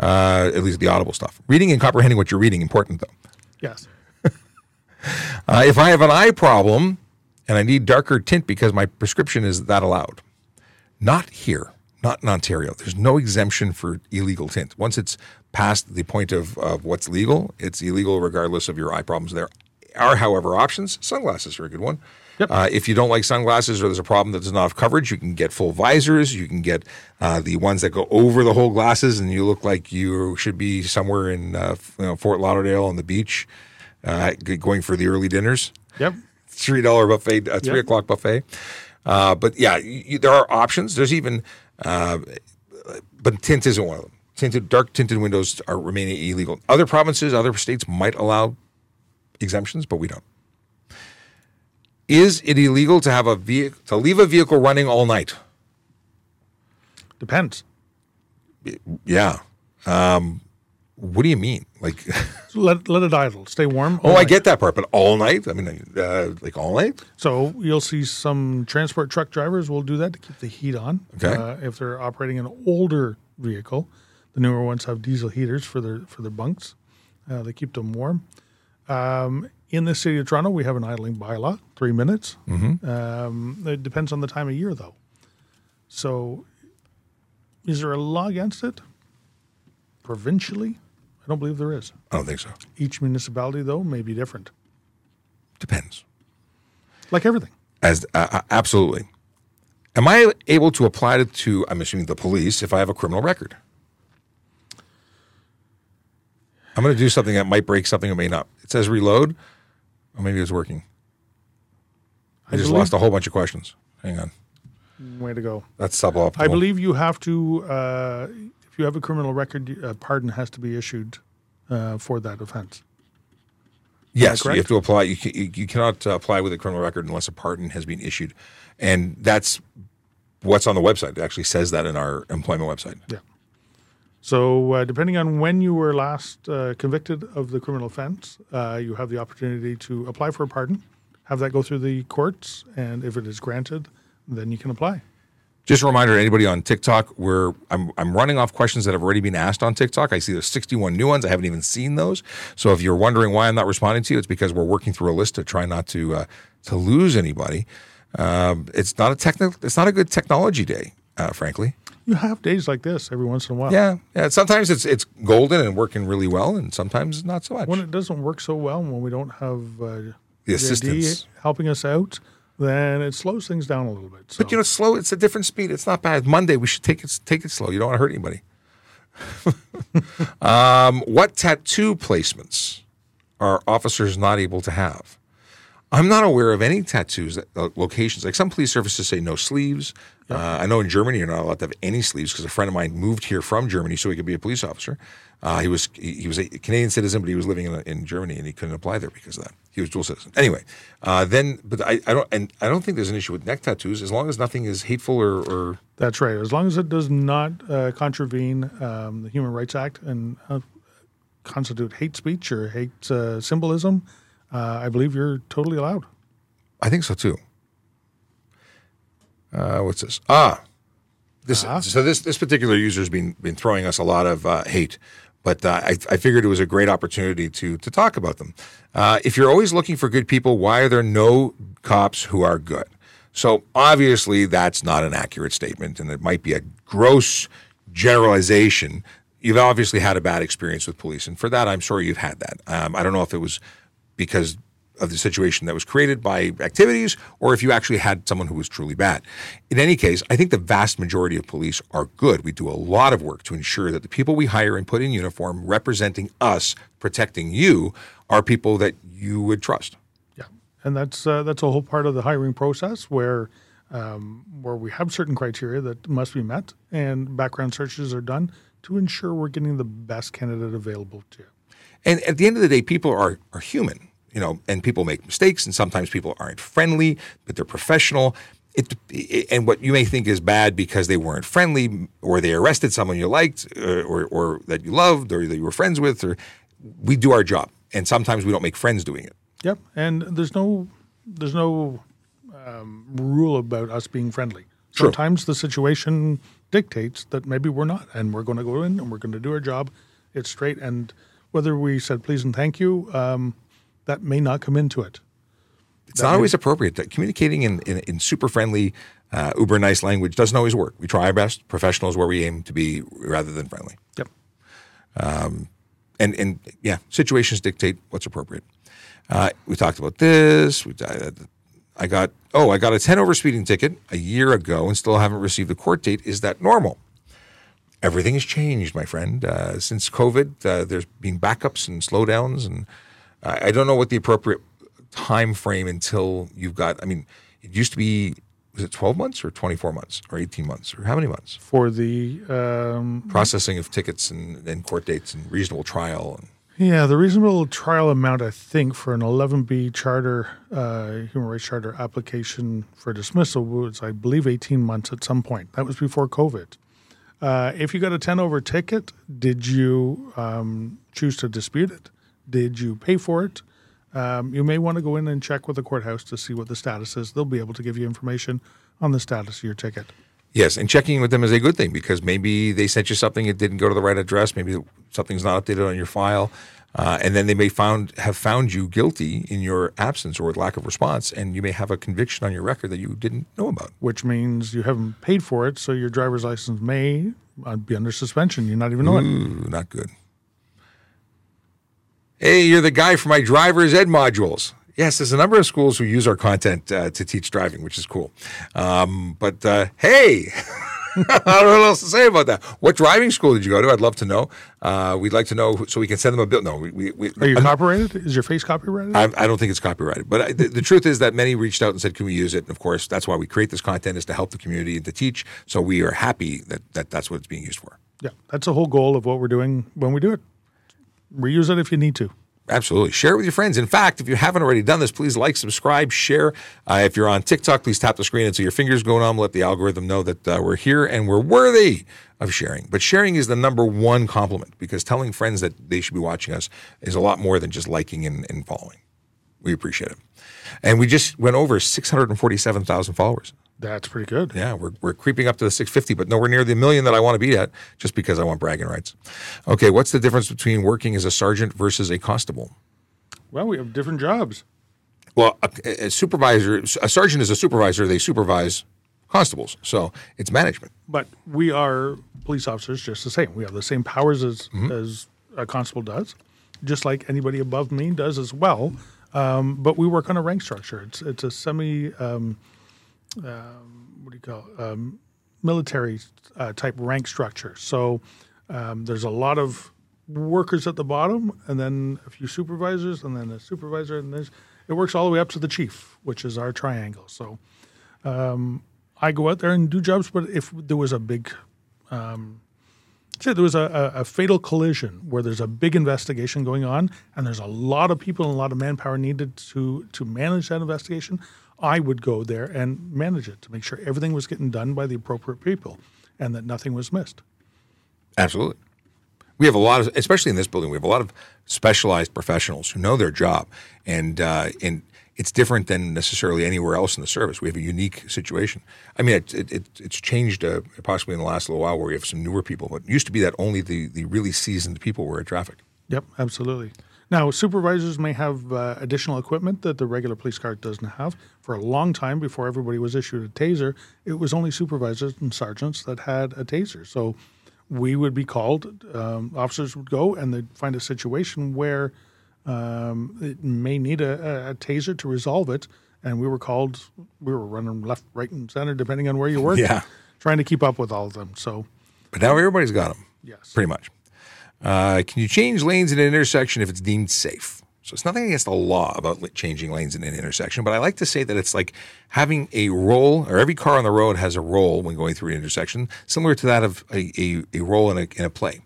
Uh, at least the audible stuff. Reading and comprehending what you're reading important though. Yes. *laughs* Uh, if I have an eye problem and I need darker tint because my prescription is that allowed, not here, not in Ontario. There's no exemption for illegal tint. Once it's past the point of, of what's legal, it's illegal regardless of your eye problems. There are, however, options. Sunglasses are a good one. Yep. Uh, if you don't like sunglasses or there's a problem that does not have coverage, you can get full visors. You can get uh, the ones that go over the whole glasses, and you look like you should be somewhere in uh, you know, Fort Lauderdale on the beach, uh, going for the early dinners Yep. three dollar buffet, uh, three Yep. o'clock buffet. Uh, but yeah, you, there are options. There's even, uh, but tint isn't one of them. Tinted, dark tinted windows are remaining illegal. Other provinces, other states might allow exemptions, but we don't. Is it illegal to have a vehicle to leave a vehicle running all night? Depends. Yeah. Um, what do you mean? Like, *laughs* let let it idle. Stay warm. oh, all I get that part, but all night? I mean, uh, like all night? So you'll see some transport truck drivers will do that to keep the heat on. Okay. Uh, if they're operating an older vehicle, the newer ones have diesel heaters for their for their bunks. Uh, they keep them warm. Um, in the city of Toronto, we have an idling bylaw, three minutes. Um, it depends on the time of year, though. So, is there a law against it? Provincially, I don't believe there is. I don't think so. Each municipality, though, may be different, Depends. like everything. As uh, uh, absolutely. Am I able to apply it to? I'm assuming the police if I have a criminal record. I'm going to do something that might break something or may not. It says reload, or maybe it's working. I, I just lost a whole bunch of questions. Hang on, Way to go. that's suboptimal. I believe you have to, uh, you have a criminal record, a pardon has to be issued uh, for that offense. Yes, you have to apply. You, you, cannot uh, apply with a criminal record unless a pardon has been issued, and that's what's on the website. It actually says that in our employment website. Yeah. So, uh, depending on when you were last uh, convicted of the criminal offense, uh, you have the opportunity to apply for a pardon, have that go through the courts, and if it is granted, then you can apply. Just a reminder to anybody on TikTok, where I'm, I'm running off questions that have already been asked on TikTok. I see there's 61 new ones. I haven't even seen those. So if you're wondering why I'm not responding to you, it's because we're working through a list to try not to uh, to lose anybody. Um, it's not a technical. It's not a good technology day, uh, frankly. You have days like this every once in a while. Yeah, yeah. Sometimes it's it's golden and working really well, and sometimes not so much. When it doesn't work so well, when we don't have uh, the assistance. helping us out, then it slows things down a little bit. So. But you know, slow. It's a different speed. It's not bad. Monday, we should take it take it slow. You don't want to hurt anybody. *laughs* um, what tattoo placements are officers not able to have? I'm not aware of any tattoos that, uh, locations. Like some police services say no sleeves. Uh, I know in Germany you're not allowed to have any sleeves because a friend of mine moved here from Germany so he could be a police officer. Uh, he was he, he was a Canadian citizen, but he was living in, in Germany and he couldn't apply there because of that. He was dual citizen. Anyway, uh, then but I, I don't and I don't think there's an issue with neck tattoos as long as nothing is hateful or, or That's right. As long as it does not uh, contravene um, the Human Rights Act and uh, constitute hate speech or hate uh, symbolism, uh, I believe you're totally allowed. I think so too. Uh, what's this? Ah, this. So this this particular user's been been throwing us a lot of uh, hate, but uh, I, I figured it was a great opportunity to to talk about them. Uh, if you're always looking for good people, why are there no cops who are good? So obviously that's not an accurate statement, and it might be a gross generalization. You've obviously had a bad experience with police, and for that, I'm sorry you've had that. Um, I don't know if it was because of the situation that was created by activities or if you actually had someone who was truly bad. In any case, I think the vast majority of police are good. We do a lot of work to ensure that the people we hire and put in uniform representing us, protecting you, are people that you would trust. Yeah, and that's uh, that's a whole part of the hiring process where um, where we have certain criteria that must be met, and background searches are done to ensure we're getting the best candidate available to you. And at the end of the day, people are are human, you know, and people make mistakes, and sometimes people aren't friendly, but they're professional. It, and what you may think is bad because they weren't friendly, or they arrested someone you liked, or, or, or that you loved, or that you were friends with, or we do our job, and sometimes we don't make friends doing it. Yep, and there's no there's no um, rule about us being friendly. True. Sometimes the situation dictates that maybe we're not, and we're going to go in and we're going to do our job. It's straight, and whether we said please and thank you, um, that may not come into it. It's not always appropriate. That communicating in, in, in super friendly, uh, uber nice language doesn't always work. We try our best. Professionals where we aim to be rather than friendly. Yep. and and yeah, situations dictate what's appropriate. Uh, we talked about this. We, I, I got oh, I got a ten over speeding ticket a year ago and still haven't received a court date. Is that normal? Everything has changed, my friend. Uh, since COVID, uh, there's been backups and slowdowns, and I, I don't know what the appropriate time frame until you've got. I mean, it used to be was it twelve months or twenty four months or eighteen months or how many months? For the um, Processing of tickets and, and court dates and reasonable trial and yeah, the reasonable trial amount, I think, for an 11B charter, uh, human rights charter application for dismissal was, I believe, 18 months at some point. That was before COVID. Uh, if you got a 10 over ticket, did you um, choose to dispute it? Did you pay for it? Um, you may want to go in and check with the courthouse to see what the status is. They'll be able to give you information on the status of your ticket. Yes, and checking with them is a good thing because maybe they sent you something it didn't go to the right address. Maybe something's not updated on your file. uh, and then they may found have found you guilty in your absence or with lack of response, and you may have a conviction on your record that you didn't know about. which means you haven't paid for it, so your driver's license may uh, be under suspension. You're not even know it. Ooh, not good. Hey, you're the guy for my driver's ed modules. Yes, there's a number of schools who use our content uh, to teach driving, which is cool. Um, but uh, hey, *laughs* I don't know what else to say about that. What driving school did you go to? I'd love to know. Uh, we'd like to know so we can send them a bill. No, we, we, we Are you *laughs* copyrighted? Is your face copyrighted? I, I don't think it's copyrighted, but I, the, the truth is that many reached out and said, "Can we use it?" And of course, that's why we create this content is to help the community and to teach. So we are happy that, that that's what it's being used for. yeah, that's the whole goal of what we're doing when we do it. Reuse it if you need to. Absolutely. Share it with your friends. In fact, if you haven't already done this, please like, subscribe, share. Uh, if you're on TikTok, please tap the screen until your fingers go numb. Let the algorithm know that uh, we're here and we're worthy of sharing. But sharing is the number one compliment because telling friends that they should be watching us is a lot more than just liking and, and following. We appreciate it. And we just went over 647,000 followers. That's pretty good. Yeah, we're, we're creeping up to the 650, but nowhere near the million that I want to be at just because I want bragging rights. Okay, what's the difference between working as a sergeant versus a constable? Well, we have different jobs. Well, a, a supervisor, a sergeant is a supervisor. They supervise constables, so it's management. But we are police officers just the same. We have the same powers as as a constable does, just like anybody above me does as well. Um, but we work on a rank structure. It's it's a semi um, what do you call it? Um, military uh, type rank structure. So um, there's a lot of workers at the bottom, and then a few supervisors, and then a supervisor, and there's it works all the way up to the chief, which is our triangle. So I go out there and do jobs, but if there was a big, um, say there was a, a, a fatal collision where there's a big investigation going on, and there's a lot of people and a lot of manpower needed to to manage that investigation, I would go there and manage it to make sure everything was getting done by the appropriate people, and that nothing was missed. Absolutely. We have a lot of, especially in this building, we have a lot of specialized professionals who know their job, and uh, and it's different than necessarily anywhere else in the service. We have a unique situation. I mean, it, it, it, it's changed uh, possibly in the last little while where we have some newer people, but it used to be that only the the really seasoned people were at traffic. Yep, absolutely. Now, supervisors may have uh, additional equipment that the regular police car doesn't have. For a long time, before everybody was issued a taser, it was only supervisors and sergeants that had a taser. So we would be called, um, officers would go, and they'd find a situation where um, it may need a, a, taser to resolve it. And we were called, we were running left, right, and center, depending on where you work, Yeah. trying to keep up with all of them. So, But now everybody's got them. yes. pretty much. Uh, can you change lanes in an intersection if it's deemed safe? So it's nothing against the law about changing lanes in an intersection, but I like to say that it's like having a role, or every car on the road has a role when going through an intersection, similar to that of a, a, a role in a, in a play.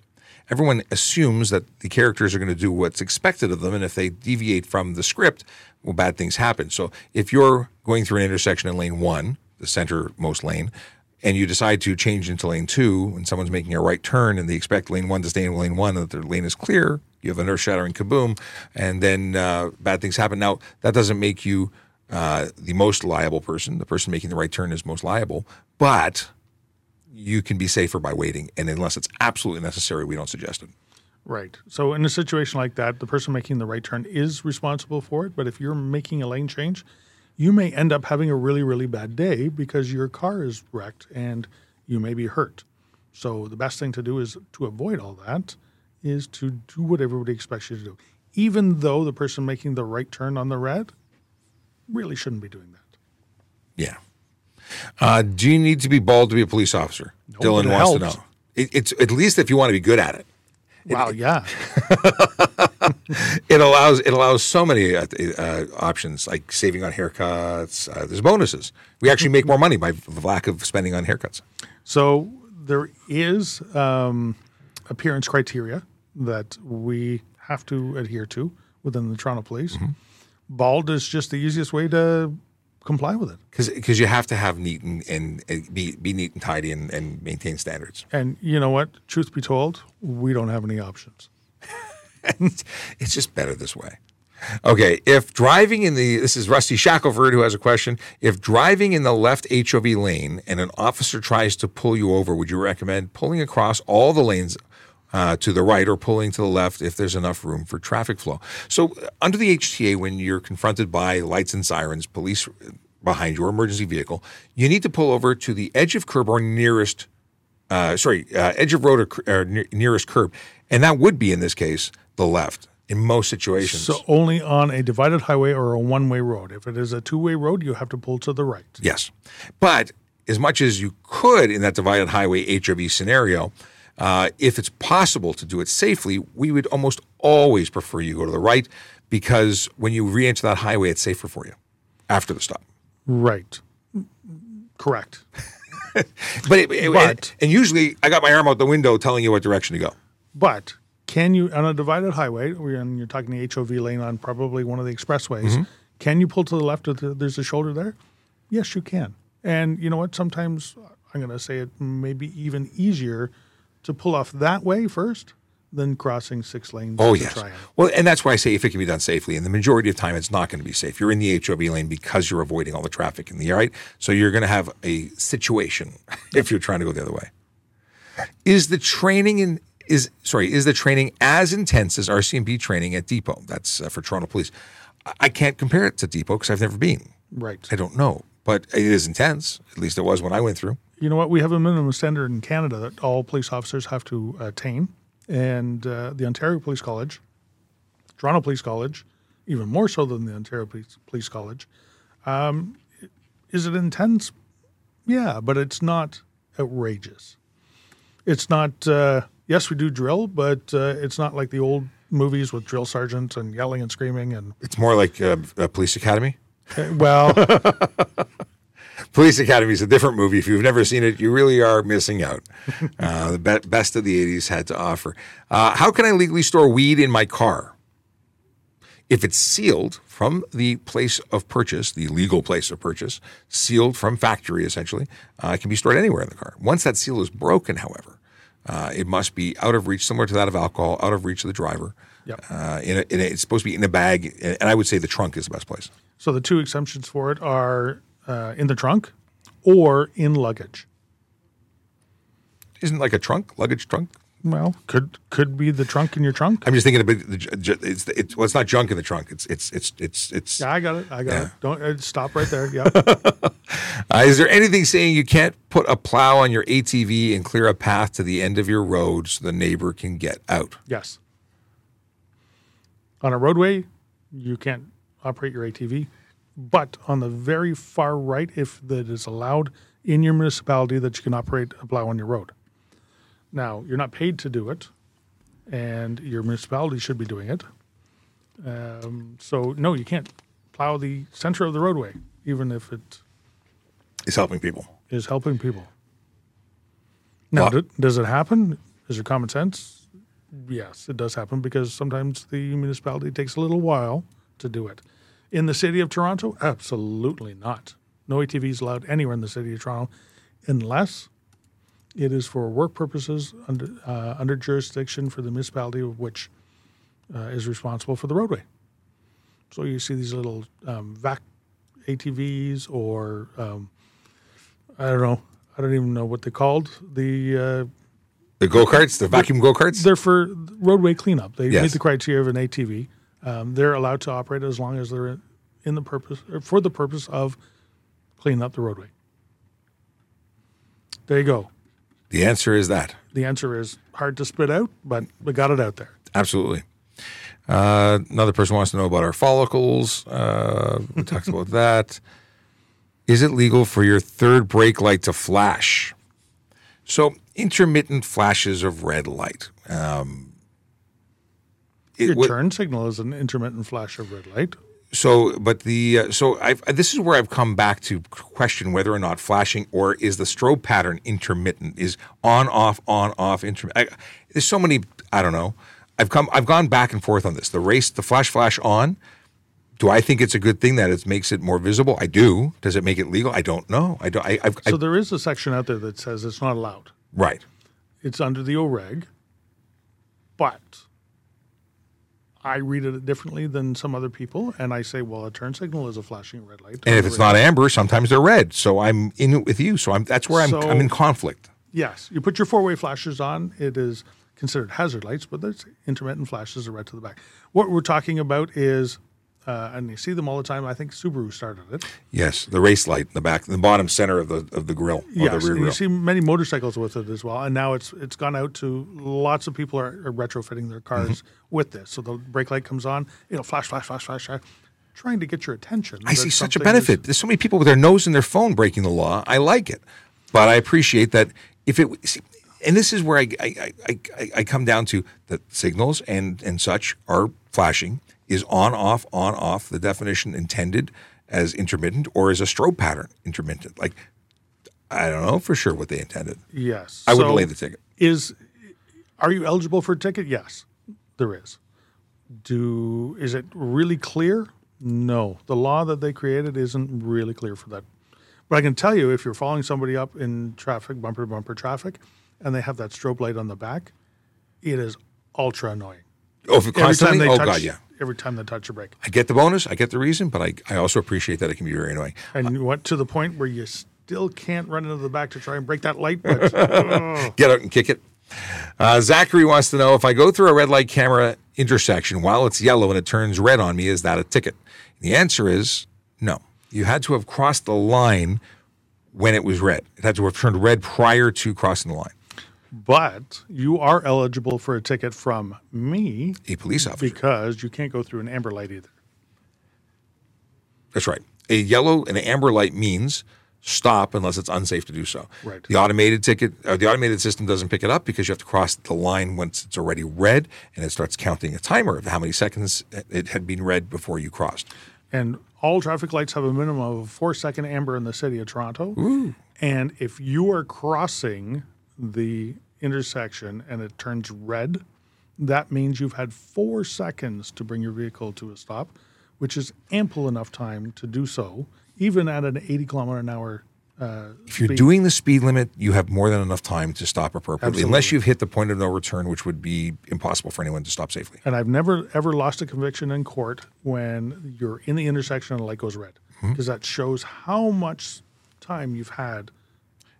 Everyone assumes that the characters are going to do what's expected of them, and if they deviate from the script, well, bad things happen. So if you're going through an intersection in lane one, the centermost lane, and you decide to change into lane two and someone's making a right turn and they expect lane one to stay in lane one and that their lane is clear, you have an earth shattering kaboom, and then uh, bad things happen. Now, that doesn't make you uh, the most liable person. The person making the right turn is most liable, but you can be safer by waiting. And unless it's absolutely necessary, we don't suggest it. Right. So in a situation like that, the person making the right turn is responsible for it. But if you're making a lane change, you may end up having a really, really bad day because your car is wrecked and you may be hurt. So the best thing to do is to avoid all that is to do what everybody expects you to do. Even though the person making the right turn on the red really shouldn't be doing that. Yeah. Uh, do you need to be bald to be a police officer? Dylan but it wants to know. It, it's at least if you want to be good at it. Wow, yeah. *laughs* It allows it allows so many uh, uh, options like saving on haircuts. Uh, there's bonuses. We actually make more money by the lack of spending on haircuts. So there is um, appearance criteria that we have to adhere to within the Toronto Police. Bald is just the easiest way to comply with it. because you have to have neat and, and, and be be neat and tidy and, and maintain standards. And you know what? Truth be told, we don't have any options. *laughs* it's just better this way. Okay, if driving in the this is Rusty Shackelford who has a question. If driving in the left HOV lane and an officer tries to pull you over, would you recommend pulling across all the lanes uh, to the right or pulling to the left if there's enough room for traffic flow. So, uh, under the HTA, when you're confronted by lights and sirens, police behind your emergency vehicle, you need to pull over to the edge of curb or nearest, uh, sorry, uh, edge of road or, or ne- nearest curb. And that would be, in this case, the left in most situations. So only on a divided highway or a one-way road. If it is a two-way road, you have to pull to the right. Yes. But as much as you could in that divided highway HOV scenario, uh, if it's possible to do it safely, we would almost always prefer you go to the right because when you re enter that highway, it's safer for you after the stop. Right. Correct. *laughs* But, it, it- But- and usually I got my arm out the window telling you what direction to go. But can you on a divided highway, and you're talking the HOV lane on probably one of the expressways, can you pull to the left if the- there's a shoulder there? Yes, you can. And you know what? Sometimes I'm going to say it may be even easier to pull off that way first than crossing six lanes. Oh, yes. Well, and that's why I say if it can be done safely. And the majority of time, it's not going to be safe. You're in the HOV lane because you're avoiding all the traffic in the right. So you're going to have a situation *laughs* if you're trying to go the other way. Is the training in is sorry is the training as intense as RCMP training at Depot? That's uh, for Toronto Police. I- I can't compare it to Depot because I've never been. Right. I don't know, but it is intense. At least it was when I went through. You know what? We have a minimum standard in Canada that all police officers have to attain, and uh, the Ontario Police College, Toronto Police College, even more so than the Ontario Police, Police College. Um, is it intense? Yeah, but it's not outrageous. It's not. Uh, yes, we do drill, but uh, it's not like the old movies with drill sergeants and yelling and screaming and It's more like uh, a police academy. uh, well, *laughs* Police Academy is a different movie. If you've never seen it, you really are missing out. *laughs* Uh, the be- best of the 80s had to offer. Uh, how can I legally store weed in my car? If it's sealed from the place of purchase, the legal place of purchase, sealed from factory essentially, uh, it can be stored anywhere in the car. Once that seal is broken, however, uh, it must be out of reach, similar to that of alcohol, out of reach of the driver. Yep. Uh, in a, in a, it's supposed to be in a bag, and I would say the trunk is the best place. so the two exemptions for it are uh, in the trunk or in luggage. Isn't like a trunk, luggage trunk? Well, could could be the trunk in your trunk. I'm just thinking about the, it's, it's well, it's not junk in the trunk. It's it's it's it's it's. Yeah, I got it. I got Yeah. it. Don't uh, stop right there. *laughs* Yeah. Uh, is there anything saying you can't put a plow on your ATV and clear a path to the end of your road so the neighbor can get out? yes. On a roadway, you can't operate your ATV, but on the very far right, if that is allowed in your municipality, that you can operate a plow on your road. Now, you're not paid to do it, and your municipality should be doing it. Um, so, no, you can't plow the center of the roadway, even if it It's helping people. is helping people. Now, Well- do, does it happen? Is there common sense? Yes, it does happen because sometimes the municipality takes a little while to do it. In the city of Toronto, absolutely not. No ATVs allowed anywhere in the city of Toronto unless it is for work purposes under, uh, under jurisdiction for the municipality of which uh, is responsible for the roadway. So you see these little um, vac ATVs or um, I don't know. I don't even know what they're called. The uh, The go karts, the vacuum go karts. they're for roadway cleanup. They Yes. meet the criteria of an ATV. Um, they're allowed to operate as long as they're in the purpose or for the purpose of cleaning up the roadway. There you go. The answer is that The answer is hard to spit out, but we got it out there. absolutely. Uh, another person wants to know about our follicles. Uh, we *laughs* talked about that. Is it legal for your third brake light to flash? So intermittent flashes of red light. Um, it Your turn signal is an intermittent flash of red light. So, but the uh, so I've this is where I've come back to question whether or not flashing or is the strobe pattern intermittent is on off on off intermittent. There's so many I don't know. I've come I've gone back and forth on this. The race, the flash flash on. Do I think it's a good thing that it makes it more visible? I do. Does it make it legal? I don't know. I don't. I, I've, So I, there is a section out there that says it's not allowed. right. It's under the OREG, but I read it differently than some other people, and I say, well, a turn signal is a flashing red light. And if it's not amber, sometimes they're red. So I'm in it with you. So I'm that's where I'm So- I'm in conflict. Yes, you put your four-way flashers on. It is considered hazard lights, but there's intermittent flashes of red to the back. What we're talking about is, uh, and you see them all the time. I think Subaru started it. Yes, the race light in the back, the bottom center of the of the grill, or Yes, the you see many motorcycles with it as well, and now it's it's gone out to lots of people are, are retrofitting their cars Mm-hmm. with this. So the brake light comes on, it'll flash, flash, flash, flash, flash, trying to get your attention. I see such a something is- benefit. There's so many people with their nose in their phone breaking the law. I like it, but I appreciate that if it. See, and this is where I, I, I, I, I come down to that signals and, and such are flashing is on off on off the definition intended as intermittent or is a strobe pattern intermittent like I don't know for sure what they intended. Yes, I would So delay the ticket. Is are you eligible for a ticket? Yes, there is. Do is it really clear? No, the law that they created isn't really clear for that. But I can tell you, if you're following somebody up in traffic, bumper to bumper traffic, and they have that strobe light on the back, it is ultra annoying. Oh, if it Every time constantly, oh touch, god, yeah. Every time they touch your brake, I get the bonus, I get the reason, but I, I also appreciate that it can be very annoying. and what to the point where you still can't run into the back to try and break that light. But *laughs* oh, get out and kick it. Uh, Zachary wants to know if I go through a red light camera intersection while it's yellow and it turns red on me, is that a ticket? The answer is no. You had to have crossed the line when it was red. It had to have turned red prior to crossing the line. But you are eligible for a ticket from me A police officer. because you can't go through an amber light either. That's right. A yellow and an amber light means stop unless it's unsafe to do so. Right. The automated ticket, or the automated system doesn't pick it up because you have to cross the line once it's already red, and it starts counting a timer of how many seconds it had been red before you crossed. And all traffic lights have a minimum of a four second amber in the city of Toronto. Ooh. And if you are crossing the intersection and it turns red, that means you've had four seconds to bring your vehicle to a stop, which is ample enough time to do so, even at an 80 kilometer an hour. Uh, If you're speed. doing the speed limit, you have more than enough time to stop appropriately, unless you've hit the point of no return, which would be impossible for anyone to stop safely. And I've never ever lost a conviction in court when you're in the intersection and the light goes red, Mm-hmm. because that shows how much time you've had.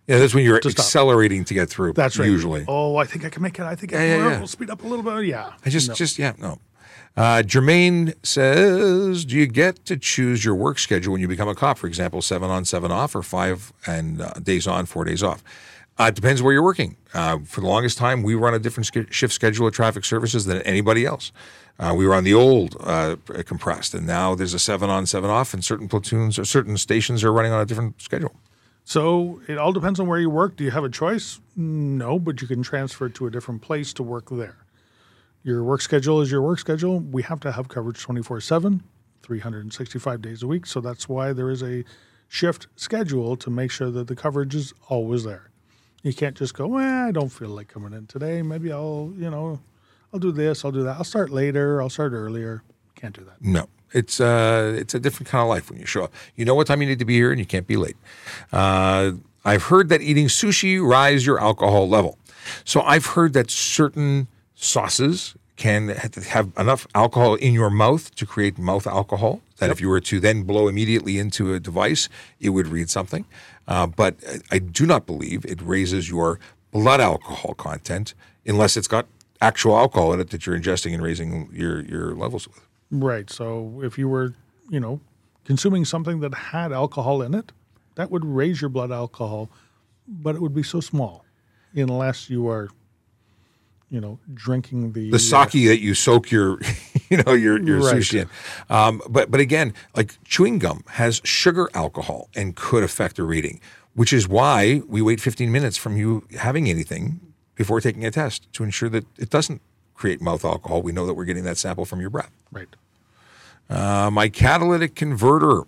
Yeah, that's when you're stop. accelerating to get through. That's right. Usually, Oh, I think I can make it. I think I Yeah, can. yeah, yeah. We'll speed up a little bit. Yeah. I just, No. just yeah, no. Uh, Jermaine says, "Do you get to choose your work schedule when you become a cop? For example, seven on, seven off, or five and uh, days on, four days off." Uh, it depends where you're working. Uh, for the longest time, we run a different sch- shift schedule at traffic services than anybody else. Uh, we were on the old uh, compressed, and now there's a seven on, seven off, and certain platoons or certain stations are running on a different schedule. So it all depends on where you work. Do you have a choice? No, but you can transfer to a different place to work there. Your work schedule is your work schedule. We have to have coverage 24 7, 365 days a week. So that's why there is a shift schedule to make sure that the coverage is always there. You can't just go, well, I don't feel like coming in today. Maybe I'll, you know, I'll do this, I'll do that. I'll start later, I'll start earlier. Can't do that. No, it's uh, it's a different kind of life when you show up. You know what time you need to be here, and you can't be late. Uh, I've heard that eating sushi rise your alcohol level. So I've heard that certain sauces can have enough alcohol in your mouth to create mouth alcohol. That if you were to then blow immediately into a device, it would read something. Uh, but I do not believe it raises your blood alcohol content unless it's got actual alcohol in it that you're ingesting and raising your your levels with. Right. So if you were, you know, consuming something that had alcohol in it, that would raise your blood alcohol, but it would be so small unless you are, you know, drinking the the sake that you soak your *laughs* you know your your Right. sushi in. Um, but but again, like chewing gum has sugar alcohol and could affect the reading, which is why we wait 15 minutes from you having anything before taking a test to ensure that it doesn't create mouth alcohol. We know that we're getting that sample from your breath. right. Uh, my catalytic converter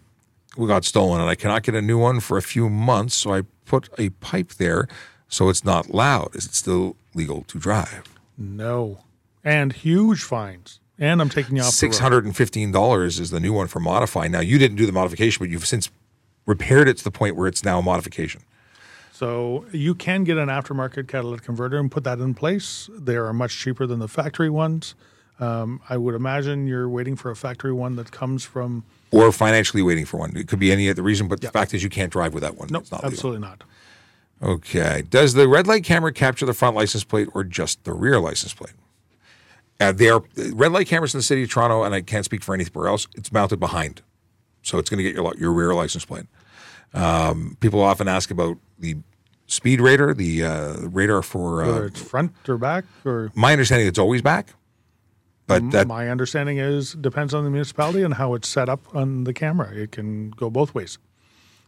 got stolen, and I cannot get a new one for a few months. So I put a pipe there, so it's not loud. Is it still legal to drive? No. And huge fines. And I'm taking you off Six hundred and fifteen dollars is the new one for modify. Now you didn't do the modification, but you've since repaired it to the point where it's now a modification. So you can get an aftermarket catalytic converter and put that in place. They are much cheaper than the factory ones. Um, I would imagine you're waiting for a factory one that comes from. Or financially waiting for one. It could be any other reason, but the fact is you can't drive with that one. No, legal. absolutely not. Okay. Does the red light camera capture the front license plate or just the rear license plate? Uh, they are red light cameras in the city of Toronto, and I can't speak for anywhere else. It's mounted behind, so it's going to get your your rear license plate. Um, people often ask about the speed radar, the uh, radar for. Whether Uh, it's front or back, or my understanding, it's always back, but that my understanding is depends on the municipality and how it's set up on the camera. It can go both ways.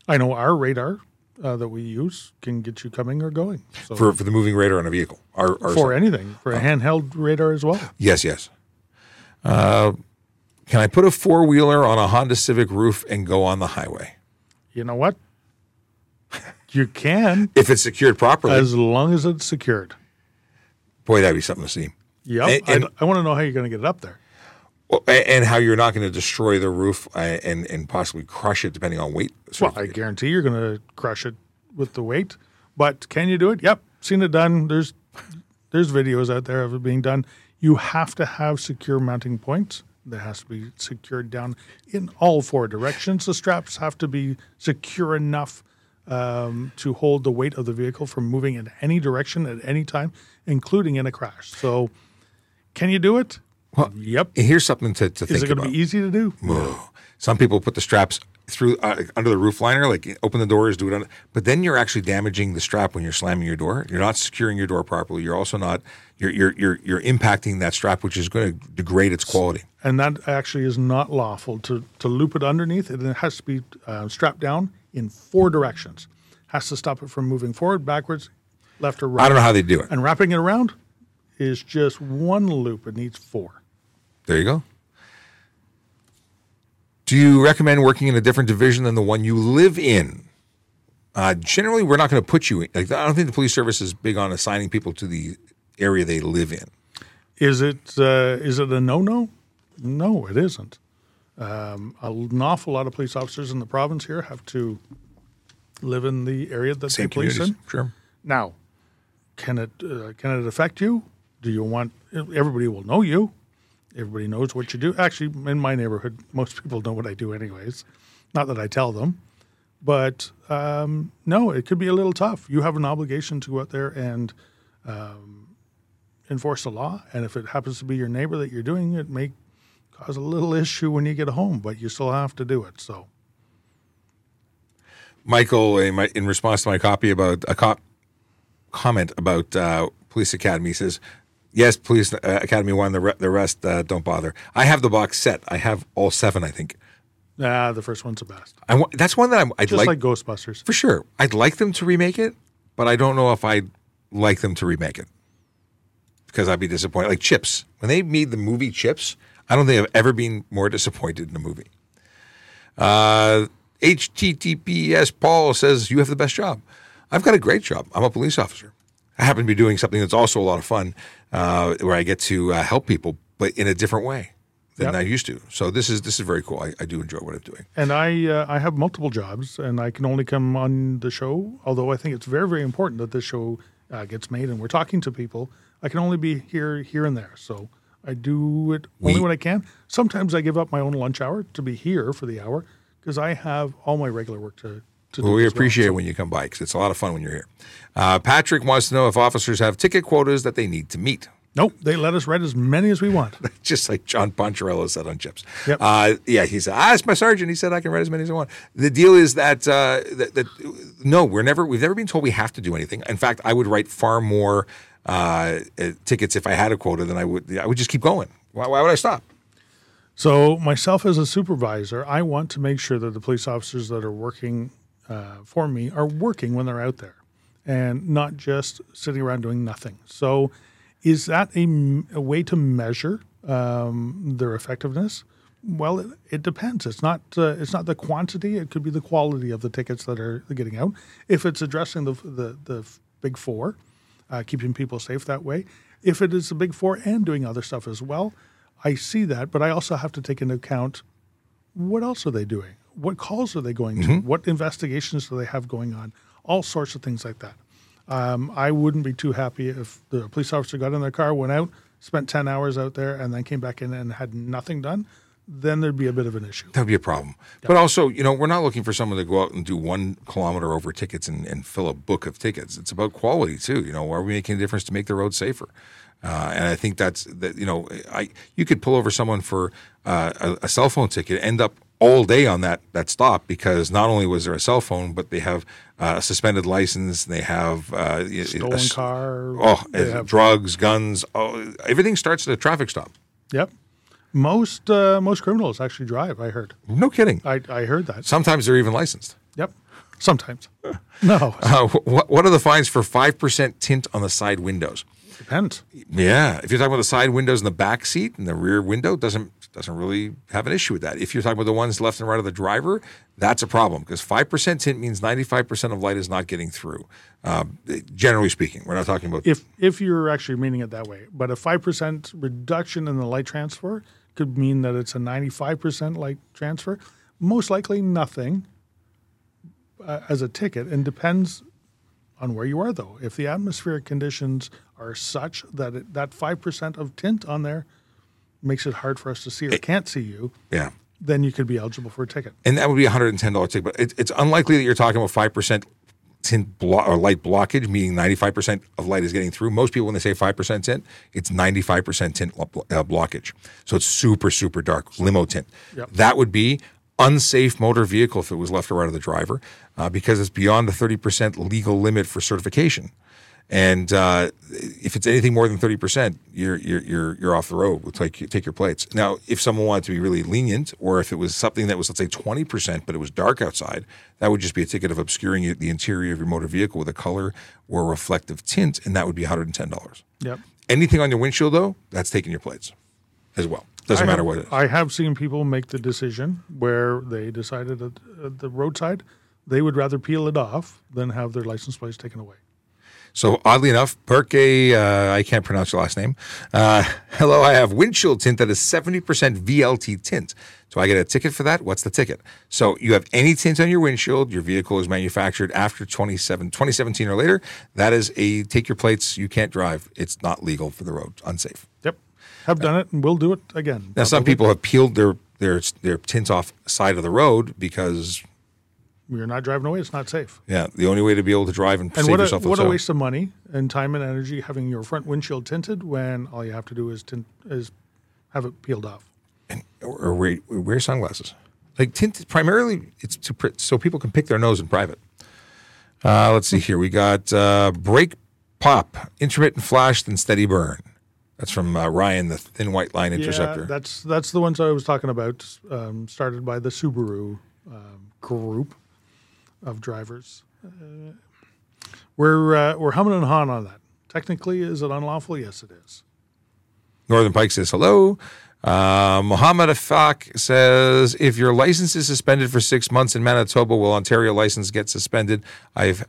I know our radar uh, that we use can get you coming or going. So for for the moving radar on a vehicle. Our for anything, for a handheld radar as well. Yes, yes. Uh, can I put a four wheeler on a Honda Civic roof and go on the highway You know what? You can if it's secured properly? as long as it's secured. boy, that'd be something to see. Yep. And- and- I, I want to know how you're going to get it up there. Well, and how you're not going to destroy the roof uh, and and possibly crush it depending on weight. Well, I guarantee you're going to crush it with the weight. But can you do it? Yep, seen it done. There's there's videos out there of it being done. You have to have secure mounting points. That has to be secured down in all four directions. The straps have to be secure enough um, to hold the weight of the vehicle from moving in any direction at any time, including in a crash. So, can you do it? Well, yep. Here's something to, to think about. Is it going to be easy to do? Some people put the straps through uh, under the roof liner, like open the doors, do it on. But then you're actually damaging the strap when you're slamming your door. You're not securing your door properly. You're also not you're you're you're, you're impacting that strap, which is going to degrade its quality. and that actually is not lawful to to loop it underneath. It has to be uh, strapped down in four directions. Has to stop it from moving forward, backwards, left or right. I don't know how they do it. And wrapping it around is just one loop. It needs four. There you go. Do you recommend working in a different division than the one you live in? Uh, generally, we're not going to put you in. Like, I don't think the police service is big on assigning people to the area they live in. Is it uh, is it a no no? No, it isn't. Um, an awful lot of police officers in the province here have to live in the area that Same they police communities. in. Sure. Now, can it uh, can it affect you? Do you want everybody will know you? Everybody knows what you do. Actually, in my neighborhood, most people know what I do, anyways. Not that I tell them, but um, no, it could be a little tough. You have an obligation to go out there and um, enforce the law, and if it happens to be your neighbor that you're doing, it may cause a little issue when you get home, but you still have to do it. So. Michael, in, response to my copy about a cop comment about uh, police academy, says, "Yes, please, uh, academy one. The re- the rest uh, don't bother. I have the box set. I have all seven. I think. Ah, the first one's the best. I wa- that's one that I'm, I'd Just like, like Ghostbusters. for sure. I'd like them to remake it, but I don't know if I'd like them to remake it because I'd be disappointed. Like Chips, when they made the movie Chips, I don't think I've ever been more disappointed in a movie. Uh, HTTPS Paul says, You have the best job. I've got a great job. I'm a police officer. I happen to be doing something that's also a lot of fun uh, where I get to uh, help people, but in a different way than Yep. I used to. So this is this is very cool. I, I do enjoy what I'm doing. And I uh, I have multiple jobs, and I can only come on the show. Although I think it's very very important that this show uh, gets made, and we're talking to people. I can only be here here and there, so I do it only We- when I can. Sometimes I give up my own lunch hour to be here for the hour because I have all my regular work to to Well, we appreciate it when you come by because it's a lot of fun when you're here. Uh, Patrick wants to know if officers have ticket quotas that they need to meet. Nope, they let us write as many as we want. *laughs* Just like John Poncherello said on Chips. Yep. Uh, yeah, he said, I asked my sergeant. He said I can write as many as I want. The deal is that, uh, that, that no, we're never, we've never been told we have to do anything. In fact, I would write far more uh, uh, tickets if I had a quota than I would. I would just keep going. Why, why would I stop? So, myself as a supervisor, I want to make sure that the police officers that are working uh, for me are working when they're out there and not just sitting around doing nothing. So, is that a, a way to measure um, their effectiveness? Well, it, it depends. It's not. Uh, it's not the quantity. It could be the quality of the tickets that are getting out. If it's addressing the the, the big four, uh, keeping people safe that way. If it is the big four and doing other stuff as well, I see that. But I also have to take into account what else are they doing? What calls are they going to? What investigations do they have going on? All sorts of things like that. Um, I wouldn't be too happy if the police officer got in their car, went out, spent 10 hours out there, and then came back in and had nothing done. then there'd be a bit of an issue. That would be a problem. But also, you know, we're not looking for someone to go out and do one kilometer over tickets and, and fill a book of tickets. It's about quality too. You know, are we making a difference to make the road safer? Uh, and I think that's that. You know, I you could pull over someone for uh, a, a cell phone ticket, end up all day on that that stop because not only was there a cell phone, but they have uh, a suspended license. They have uh, Stolen a car. Oh, have- drugs, guns. Oh, everything starts at a traffic stop. Yep. Most uh, most criminals actually drive. I heard. No kidding. I, I heard that. Sometimes they're even licensed. Yep. Sometimes. No. *laughs* Uh, what, what are the fines for 5% tint on the side windows? Depends. Yeah, if you're talking about the side windows in the back seat and the rear window, doesn't doesn't really have an issue with that. If you're talking about the ones left and right of the driver, that's a problem because five percent tint means 95 percent of light is not getting through. Um, generally speaking, we're not talking about If if you're actually meaning it that way, but a five percent reduction in the light transfer could mean that it's a ninety-five percent light transfer. Most likely, nothing uh, as a ticket, and depends on where you are. Though, if the atmospheric conditions are such that it, that five percent of tint on there makes it hard for us to see or can't see you, yeah. then you could be eligible for a ticket. and that would be a hundred and ten dollar ticket. But it, it's unlikely that you're talking about five percent tint blo- or light blockage, meaning ninety five percent of light is getting through. Most people, when they say five percent tint, it's ninety five percent tint uh, blockage. So it's super super dark limo tint. Yep. That would be unsafe motor vehicle if it was left or right of the driver, uh, because it's beyond the thirty percent legal limit for certification. And uh, if it's anything more than thirty percent, you're you're you're you're off the road. We'll take take your plates. Now, if someone wanted to be really lenient, or if it was something that was let's say twenty percent, but it was dark outside, that would just be a ticket of obscuring the interior of your motor vehicle with a color or a reflective tint, and that would be one hundred and ten dollars. Yep. Anything on your windshield though, that's taking your plates as well. Doesn't I matter have, what it is. I have seen people make the decision where they decided at, at the roadside they would rather peel it off than have their license plates taken away. So oddly enough, Perke, uh, I can't pronounce your last name. Uh, *laughs* hello, I have windshield tint that is 70% VLT tint. So I get a ticket for that. What's the ticket? So you have any tint on your windshield, your vehicle is manufactured after 27, 2017 or later. That is a take your plates. You can't drive. It's not legal for the road. Unsafe. Yep. Have done it and will do it again. Now, some people have peeled their their their tints off side of the road because You're not driving away. It's not safe. yeah, the only way to be able to drive and, And save what a, yourself what a out. waste of money and time and energy having your front windshield tinted when all you have to do is tint, is have it peeled off. or, or wear, wear sunglasses. Like tint, primarily, it's to so people can pick their nose in private. Uh, let's see here. We got uh, brake pop, intermittent flash, then steady burn. That's from uh, Ryan, the thin white line interceptor. Yeah, that's that's the ones I was talking about. Um, started by the Subaru um, group of drivers. Uh, we're uh, we're humming and hawing on that. Technically, is it unlawful? Yes, it is. Northern Pike says hello. Uh, Mohammed Afak says, if your license is suspended for six months in Manitoba, will Ontario license get suspended? I've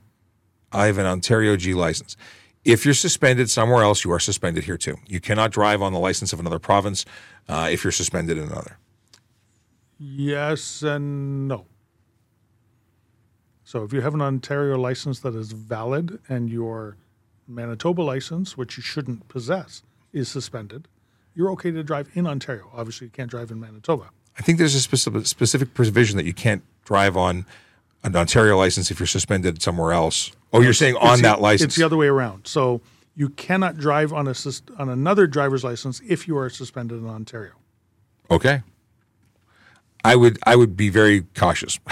I have an Ontario G license. If you're suspended somewhere else, you are suspended here too. You cannot drive on the license of another province uh, if you're suspended in another. Yes and no. So if you have an Ontario license that is valid and your Manitoba license, which you shouldn't possess, is suspended, you're okay to drive in Ontario. Obviously, you can't drive in Manitoba. I think there's a specific, specific provision that you can't drive on an Ontario license if you're suspended somewhere else. Oh, you're saying on It's the- that license? It's the other way around. So you cannot drive on a on another driver's license if you are suspended in Ontario. Okay. I would I would be very cautious *laughs*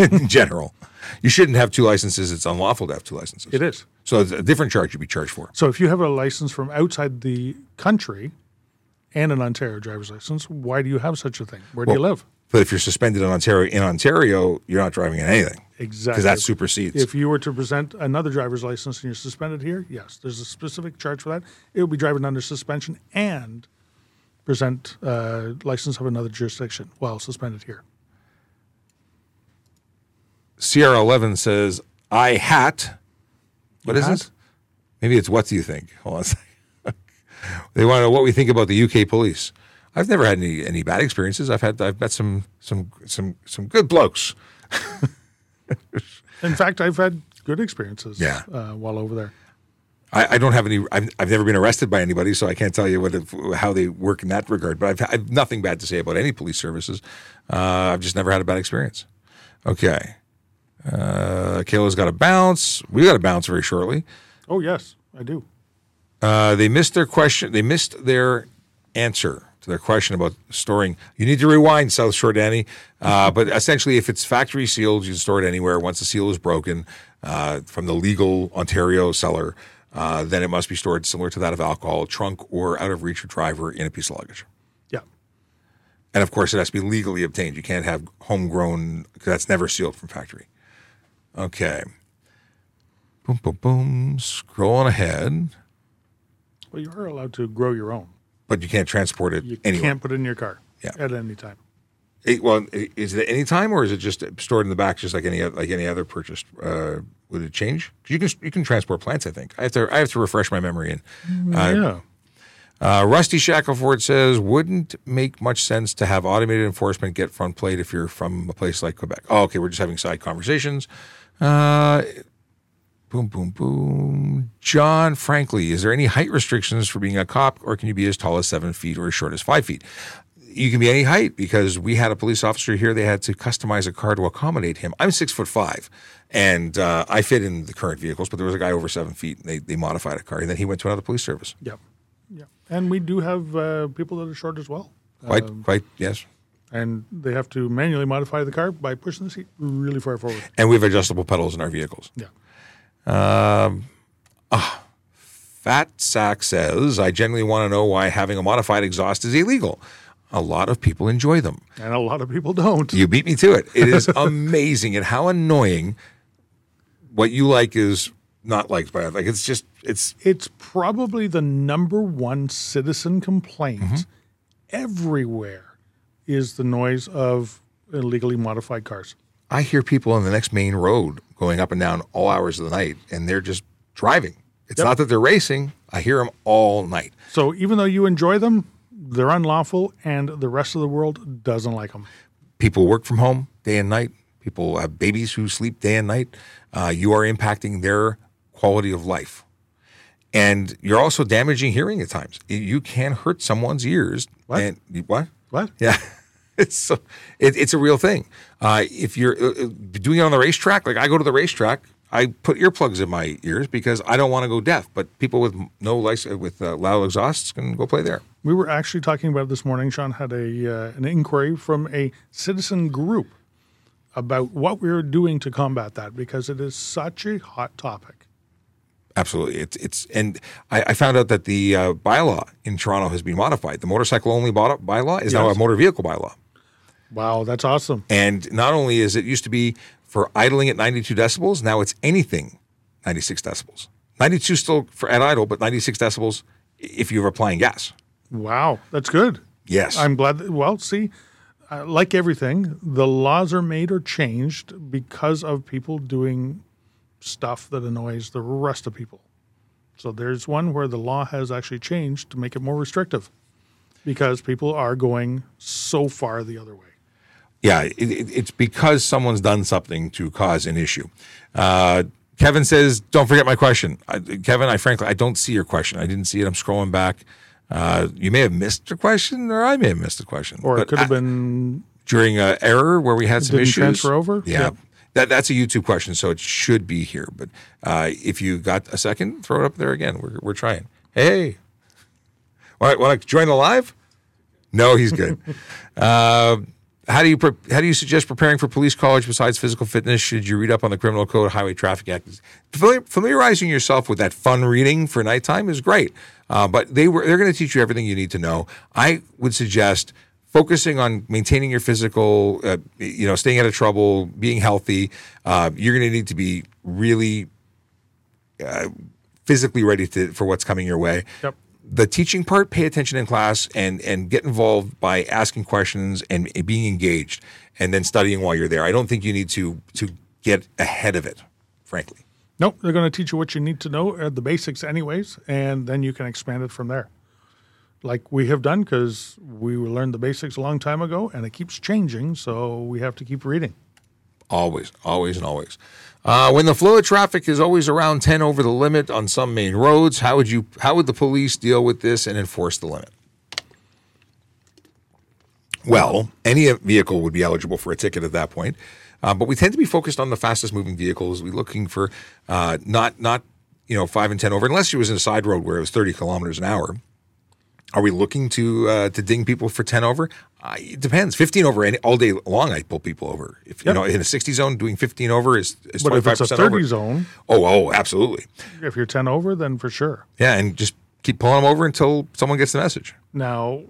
*laughs* in general. You shouldn't have two licenses. It's unlawful to have two licenses. It is. So it's a different charge you'd be charged for. So if you have a license from outside the country and an Ontario driver's license, why do you have such a thing? Where do you live? But if you're suspended in Ontario in Ontario, you're not driving in anything. Exactly. Because that supersedes. If you were to present another driver's license and you're suspended here, yes, there's a specific charge for that. It would be driving under suspension and present uh, license of another jurisdiction while suspended here. CR11 says, I hat. What is hat? this? Maybe it's what do you think? Hold on a second. *laughs* they want to know what we think about the UK police. I've never had any, any bad experiences. I've had I've met some some some some good blokes. *laughs* In fact, I've had good experiences Yeah. uh, while over there. I, I don't have any. I've, I've never been arrested by anybody, so I can't tell you what how they work in that regard. But I've, I've nothing bad to say about any police services. Uh, I've just never had a bad experience. Okay, uh, Kayla's got to bounce. We got to bounce very shortly. Oh yes, I do. Uh, they missed their question. They missed their answer to their question about storing. You need to rewind, South Shore Danny. Uh, but essentially, if it's factory sealed, you can store it anywhere. Once the seal is broken uh, from the legal Ontario seller, uh, then it must be stored similar to that of alcohol, trunk or out of reach of driver in a piece of luggage. Yeah. And of course, it has to be legally obtained. You can't have homegrown, because that's never sealed from factory. Okay. Boom, boom, boom. Scrolling ahead. Well, you are allowed to grow your own. But you can't transport it You anywhere. can't put it in your car Yeah. at any time. It- well, is it any time, or is it just stored in the back, just like any like any other purchased? Uh, would it change? you can you can transport plants. I think I have to I have to refresh my memory. And uh, yeah. uh, Rusty Shackleford says, wouldn't make much sense to have automated enforcement get front plate if you're from a place like Quebec. Oh, okay, we're just having side conversations. Uh, boom, boom, boom. John, frankly, is there any height restrictions for being a cop, or can you be as tall as seven feet or as short as five feet? You can be any height because we had a police officer here. They had to customize a car to accommodate him. I'm six foot five, and uh, I fit in the current vehicles. But there was a guy over seven feet. And they they modified a car, and then he went to another police service. Yep, Yeah. And we do have uh, people that are short as well. Quite, Um, quite, yes. And they have to manually modify the car by pushing the seat really far forward. And we have adjustable pedals in our vehicles. Yeah. Fat Sack says, I generally want to know why having a modified exhaust is illegal. A lot of people enjoy them. And a lot of people don't. You beat me to it. It is *laughs* amazing and how annoying what you like is not liked by like it's just it's It's probably the number one citizen complaint Mm-hmm. everywhere is the noise of illegally modified cars. I hear people on the next main road going up and down all hours of the night and they're just driving. It's Yep. not that they're racing. I hear them all night. So even though you enjoy them, they're unlawful and the rest of the world doesn't like them. people work from home day and night. People have babies who sleep day and night. Uh, you are impacting their quality of life. And you're also damaging hearing at times. You can hurt someone's ears. What? And, what? What? Yeah. *laughs* It's so, it, it's a real thing. Uh, if you're uh, uh, doing it on the racetrack, like I go to the racetrack, I put earplugs in my ears because I don't want to go deaf. But people with no license, with uh, loud exhausts can go play there. We were actually talking about this morning. Sean had a uh, an inquiry from a citizen group about what we are doing to combat that because it is such a hot topic. Absolutely, it's it's and I, I found out that the uh, bylaw in Toronto has been modified. The motorcycle only bylaw is now a motor vehicle bylaw, Wow, that's awesome. and not only is it used to be for idling at 92 decibels, now it's anything 96 decibels. 92 still for at idle, but 96 decibels if you're applying gas. Wow, that's good. Yes, I'm glad. That, well, see, uh, like everything, the laws are made or changed because of people doing stuff that annoys the rest of people. So there's one where the law has actually changed to make it more restrictive because people are going so far the other way. Yeah, it, it, it's because someone's done something to cause an issue. Uh, Kevin says, "Don't forget my question." I, Kevin, I frankly I don't see your question. I didn't see it. I'm scrolling back. Uh, you may have missed your question, or I may have missed the question. Or it could have been during an error where we had some issues. transfer over? Yeah. Yeah. That, that's a YouTube question, so it should be here. But uh, if you got a second, throw it up there again. We're, we're trying. Hey, want, want to join the live? No, he's good. *laughs* uh, how do you pre- how do you suggest preparing for police college besides physical fitness? Should you read up on the criminal code, highway traffic act? Familiarizing yourself with that fun reading for nighttime is great, uh, but they were they're going to teach you everything you need to know. I would suggest focusing on maintaining your physical, uh, you know, staying out of trouble, being healthy. Uh, you're going to need to be really physically ready to, for what's coming your way. Yep. The teaching part, pay attention in class and and get involved by asking questions and being engaged, and then studying while you're there. I don't think you need to to get ahead of it, frankly. Nope, they're going to teach you what you need to know, uh, the basics, anyways, and then you can expand it from there. Like we have done, because we learned the basics a long time ago, and it keeps changing, so we have to keep reading. Always, always, and always. Uh, when the flow of traffic is always around 10 over the limit on some main roads, how would you how would the police deal with this and enforce the limit? Well, any vehicle would be eligible for a ticket at that point, uh, but we tend to be focused on the fastest moving vehicles. We're looking for uh, not not you know five and ten over, unless you was in a side road where it was 30 kilometers an hour. Are we looking to uh, to ding people for ten over? Uh, it depends. Fifteen over any, all day long, I pull people over. If you Yep. know in a sixty zone, doing fifteen over is, is But twenty if it's a percent 30 over. zone, Oh, oh, absolutely. if you're 10 over, then for sure. Yeah, and just keep pulling them over until someone gets the message. Now,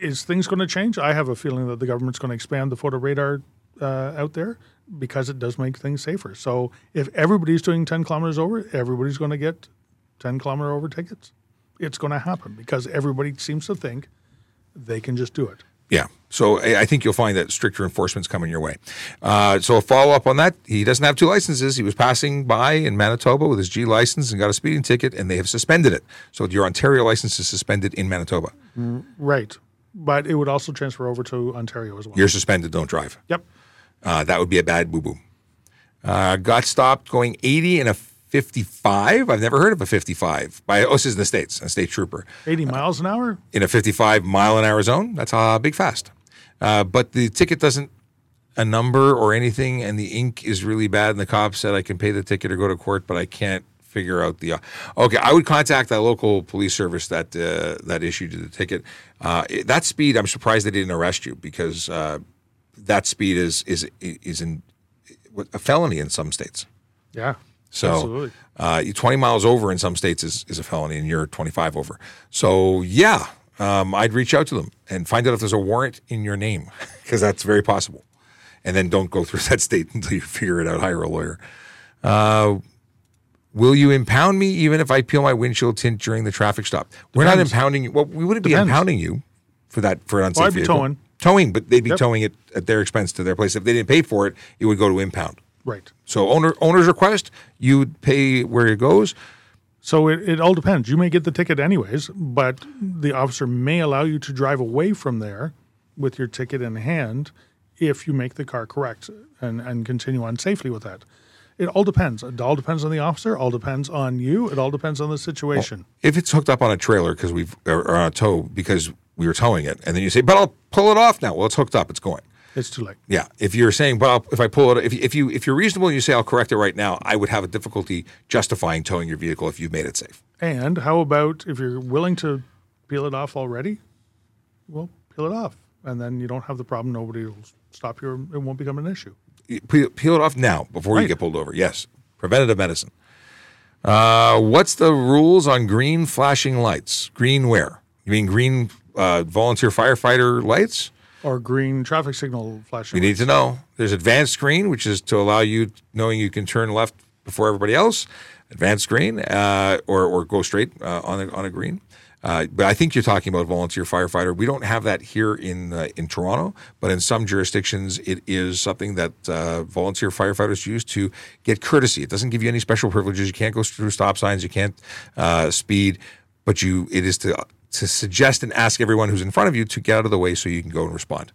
is things going to change? I have a feeling that the government's going to expand the photo radar uh, out there because it does make things safer. So if everybody's doing 10 kilometers over, everybody's going to get 10 kilometer over tickets. It's going to happen because everybody seems to think they can just do it. Yeah. So I think you'll find that stricter enforcement's coming your way. Uh, so a follow up on that, he doesn't have two licenses. He was passing by in Manitoba with his G license and got a speeding ticket, and they have suspended it. So your Ontario license is suspended in Manitoba. Right. But it would also transfer over to Ontario as well. You're suspended. Don't drive. yep. Uh, that would be a bad boo boo. Uh, got stopped going 80 in a 55. I've never heard of a 55 by oh, this is in the states, a state trooper 80 miles an hour? in a 55 mile an hour zone. That's a big fast. Uh, but the ticket doesn't a number or anything, and the ink is really bad. And the cop said I can pay the ticket or go to court, but I can't figure out the. okay, I would contact that local police service that uh, that issued the ticket. Uh, that speed, I'm surprised they didn't arrest you because uh, that speed is is is in a felony in some states. Yeah. So Absolutely. uh, 20 miles over in some states is, is a felony, and you're 25 over. So yeah, um, I'd reach out to them and find out if there's a warrant in your name, *laughs* because that's very possible. And then don't go through *laughs* that state until you figure it out. Hire a lawyer. Uh, will you impound me even if I peel my windshield tint during the traffic stop? We're not impounding you. Well, we wouldn't be impounding you for that for an unsafe I'd be vehicle. towing. Towing, but they'd be Yep. towing it at their expense to their place. If they didn't pay for it, it would go to impound. Right. So owner owner's request, you'd pay where it goes. So it, it all depends. You may get the ticket anyways, but the officer may allow you to drive away from there with your ticket in hand if you make the car correct and, and continue on safely with that. It all depends. It all depends on the officer. All depends on you. It all depends on the situation. If it's hooked up on a trailer because we've or, or on a tow because we were towing it, and then you say, "But I'll pull it off now." Well, it's hooked up. It's going. It's too late. Yeah. If you're saying, "But I'll, if I pull it," if, if you if you're reasonable and you say, "I'll correct it right now," I would have a difficulty justifying towing your vehicle if you've made it safe. And how about if you're willing to peel it off already? Well, peel it off, and then you don't have the problem. Nobody will stop you. It won't become an issue. Peel, peel it off now before you get pulled over. Yes. Preventative medicine. Uh, what's the rules on green flashing lights? Green where? You mean green uh, volunteer firefighter lights? Or green traffic signal flashing. We need to know. There's advanced green, which is to allow you knowing you can turn left before everybody else. Advanced green, uh, or or go straight uh, on a, on a green. Uh, but I think you're talking about volunteer firefighter. We don't have that here in uh, in Toronto, but in some jurisdictions, it is something that uh, volunteer firefighters use to get courtesy. It doesn't give you any special privileges. You can't go through stop signs. You can't uh, speed, but you it is to to suggest and ask everyone who's in front of you to get out of the way so you can go and respond.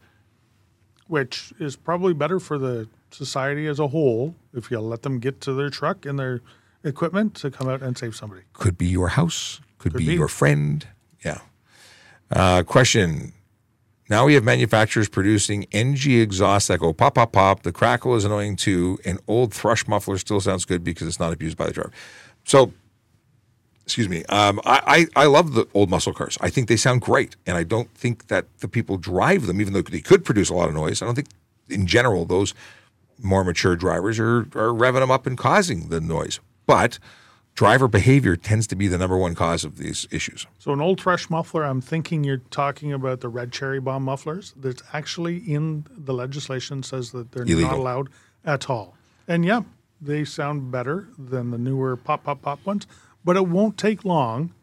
which is probably better for the society as a whole if you let them get to their truck and their equipment to come out and save somebody. could be your house, could, be, be. your friend. Yeah. Uh, question. Now we have manufacturers producing NG exhausts that go pop, pop, pop. The crackle is annoying too. An old thrush muffler still sounds good because it's not abused by the driver. So, excuse me. Um, I, I, I love the old muscle cars. I think they sound great. And I don't think that the people drive them, even though they could produce a lot of noise. I don't think, in general, those more mature drivers are, are revving them up and causing the noise. But driver behavior tends to be the number one cause of these issues. So an old thrush muffler, I'm thinking you're talking about the red cherry bomb mufflers. That's actually in the legislation says that they're Illegal. not allowed at all. And yeah, they sound better than the newer pop pop pop ones, but it won't take long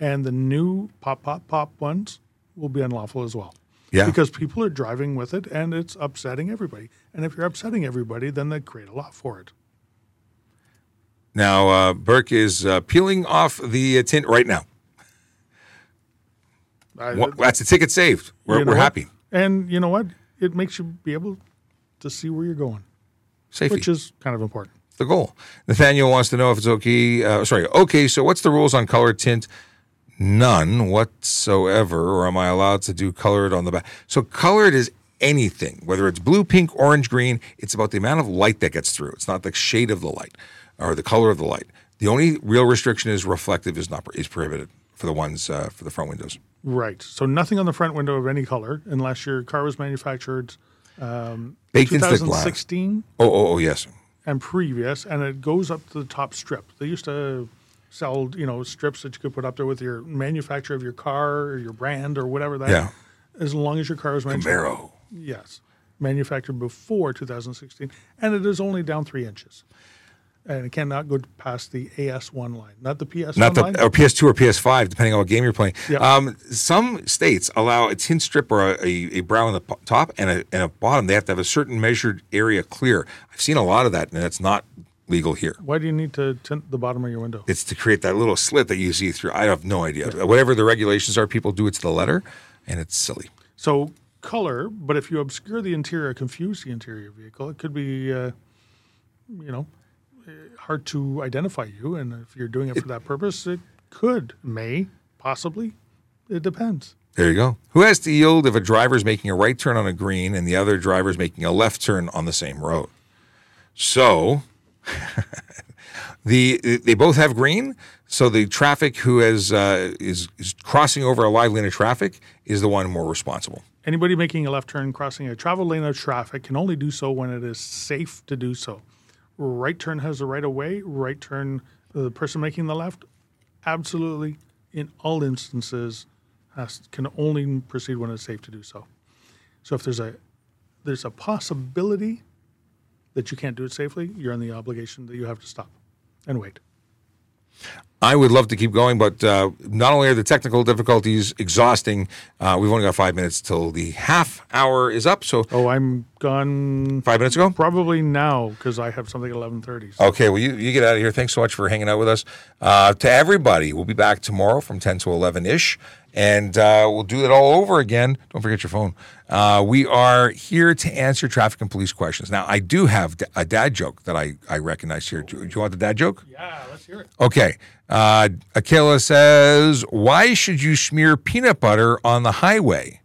and the new pop pop pop ones will be unlawful as well. Yeah. Because people are driving with it and it's upsetting everybody. And if you're upsetting everybody, then they create a lot for it. Now, uh, Burke is uh, peeling off the uh, tint right now. I- Wha- That's a ticket saved. We're, you know we're happy. And you know what? It makes you be able to see where you're going. Safety. which is kind of important. The goal. Nathaniel wants to know if it's okay. Uh, sorry. Okay. So what's the rules on color tint? None whatsoever. Or am I allowed to do colored on the back? So colored is anything, whether it's blue, pink, orange, green. It's about the amount of light that gets through. It's not the shade of the light or the color of the light. The only real restriction is reflective is not is prohibited for the ones uh, for the front windows. Right. So nothing on the front window of any color unless your car was manufactured Baked into the glass. 2016 Oh, oh, oh, yes. And previous, and it goes up to the top strip. They used to sell, you know, strips that you could put up there with your manufacturer of your car or your brand or whatever that. Yeah. As long as your car was manufactured. Camaro. Yes. Manufactured before 2016, and it is only down three inches. And it cannot go past the AS1 line, not the PS1 Not the line. or PS2 or PS5, depending on what game you're playing. Yeah. Um, some states allow a tint strip or a, a, a brown on the top and a, and a bottom. They have to have a certain measured area clear. I've seen a lot of that, and that's not legal here. Why do you need to tint the bottom of your window? It's to create that little slit that you see through. I have no idea. Whatever the regulations are, people do it to the letter, and it's silly. So color, but if you obscure the interior, confuse the interior vehicle, it could be, uh, you know, hard to identify you. And if you're doing it for that purpose, it could, may, possibly. It depends. There you go. Who has to yield if a driver is making a right turn on a green and the other driver is making a left turn on the same road? So, *laughs* the they both have green. So the traffic who has uh, is is crossing over a live lane of traffic is the one more responsible. Anybody making a left turn crossing a travel lane of traffic can only do so when it is safe to do so. Right turn has the right of way. Right turn, the person making the left, absolutely, in all instances, has can only proceed when it's safe to do so. So if there's a there's a possibility that you can't do it safely, you're in the obligation that you have to stop and wait. I would love to keep going, but uh, not only are the technical difficulties exhausting, uh, we've only got five minutes till the half hour is up. So Oh, I'm gone five minutes ago. probably now because I have something at 11:30. Okay, well, you, you get out of here. Thanks so much for hanging out with us. Uh, to everybody, we'll be back tomorrow from 10 to 11 ish, and uh, we'll do it all over again. Don't forget your phone. Uh, we are here to answer traffic and police questions. Now, I do have a dad joke that I, I recognize here. Do, do you want the dad joke? Yeah, let's hear it. Okay. Uh, Akila says, Why should you smear peanut butter on the highway?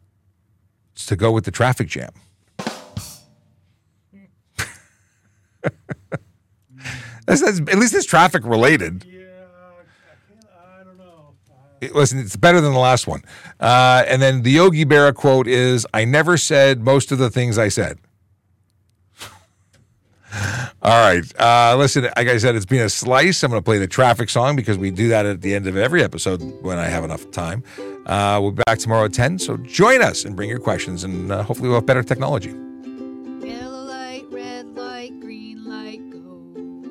It's to go with the traffic jam. *laughs* that's, that's, at least it's traffic related. Yeah, I, I don't know. It- listen, it's better than the last one. Uh, and then the Yogi Berra quote is I never said most of the things I said. All right. Uh, listen, like I said, it's been a slice. I'm going to play the traffic song because we do that at the end of every episode when I have enough time. Uh, we'll be back tomorrow at 10. So join us and bring your questions, and uh, hopefully we'll have better technology. Yellow light, red light, green light, go.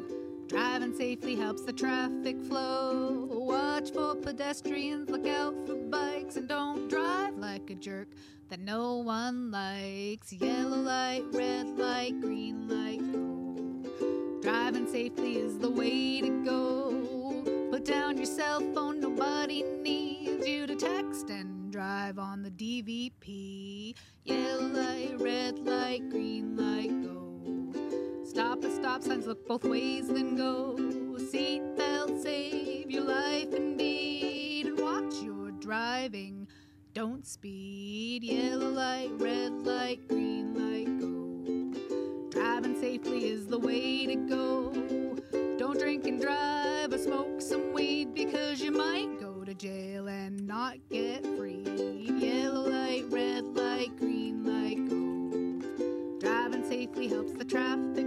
Driving safely helps the traffic flow. Watch for pedestrians, look out for bikes, and don't drive like a jerk that no one likes. Yellow light, red light, green light. Driving safely is the way to go. Put down your cell phone, nobody needs you to text and drive on the DVP. Yellow light, red light, green light, go. Stop at stop signs, look both ways, then go. Seatbelt save your life indeed. And watch your driving, don't speed. Yellow light, red light, green light. Driving safely is the way to go. Don't drink and drive or smoke some weed because you might go to jail and not get free. Yellow light, red light, green light, go. Driving safely helps the traffic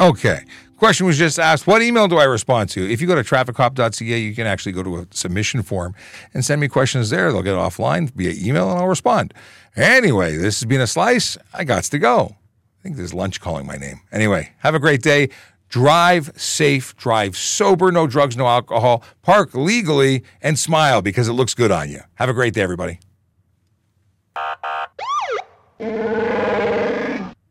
Okay. Question was just asked what email do I respond to? If you go to trafficcop.ca, you can actually go to a submission form and send me questions there. They'll get offline via email and I'll respond. Anyway, this has been a slice. I got to go. I think there's lunch calling my name. Anyway, have a great day. Drive safe, drive sober, no drugs, no alcohol, park legally, and smile because it looks good on you. Have a great day, everybody.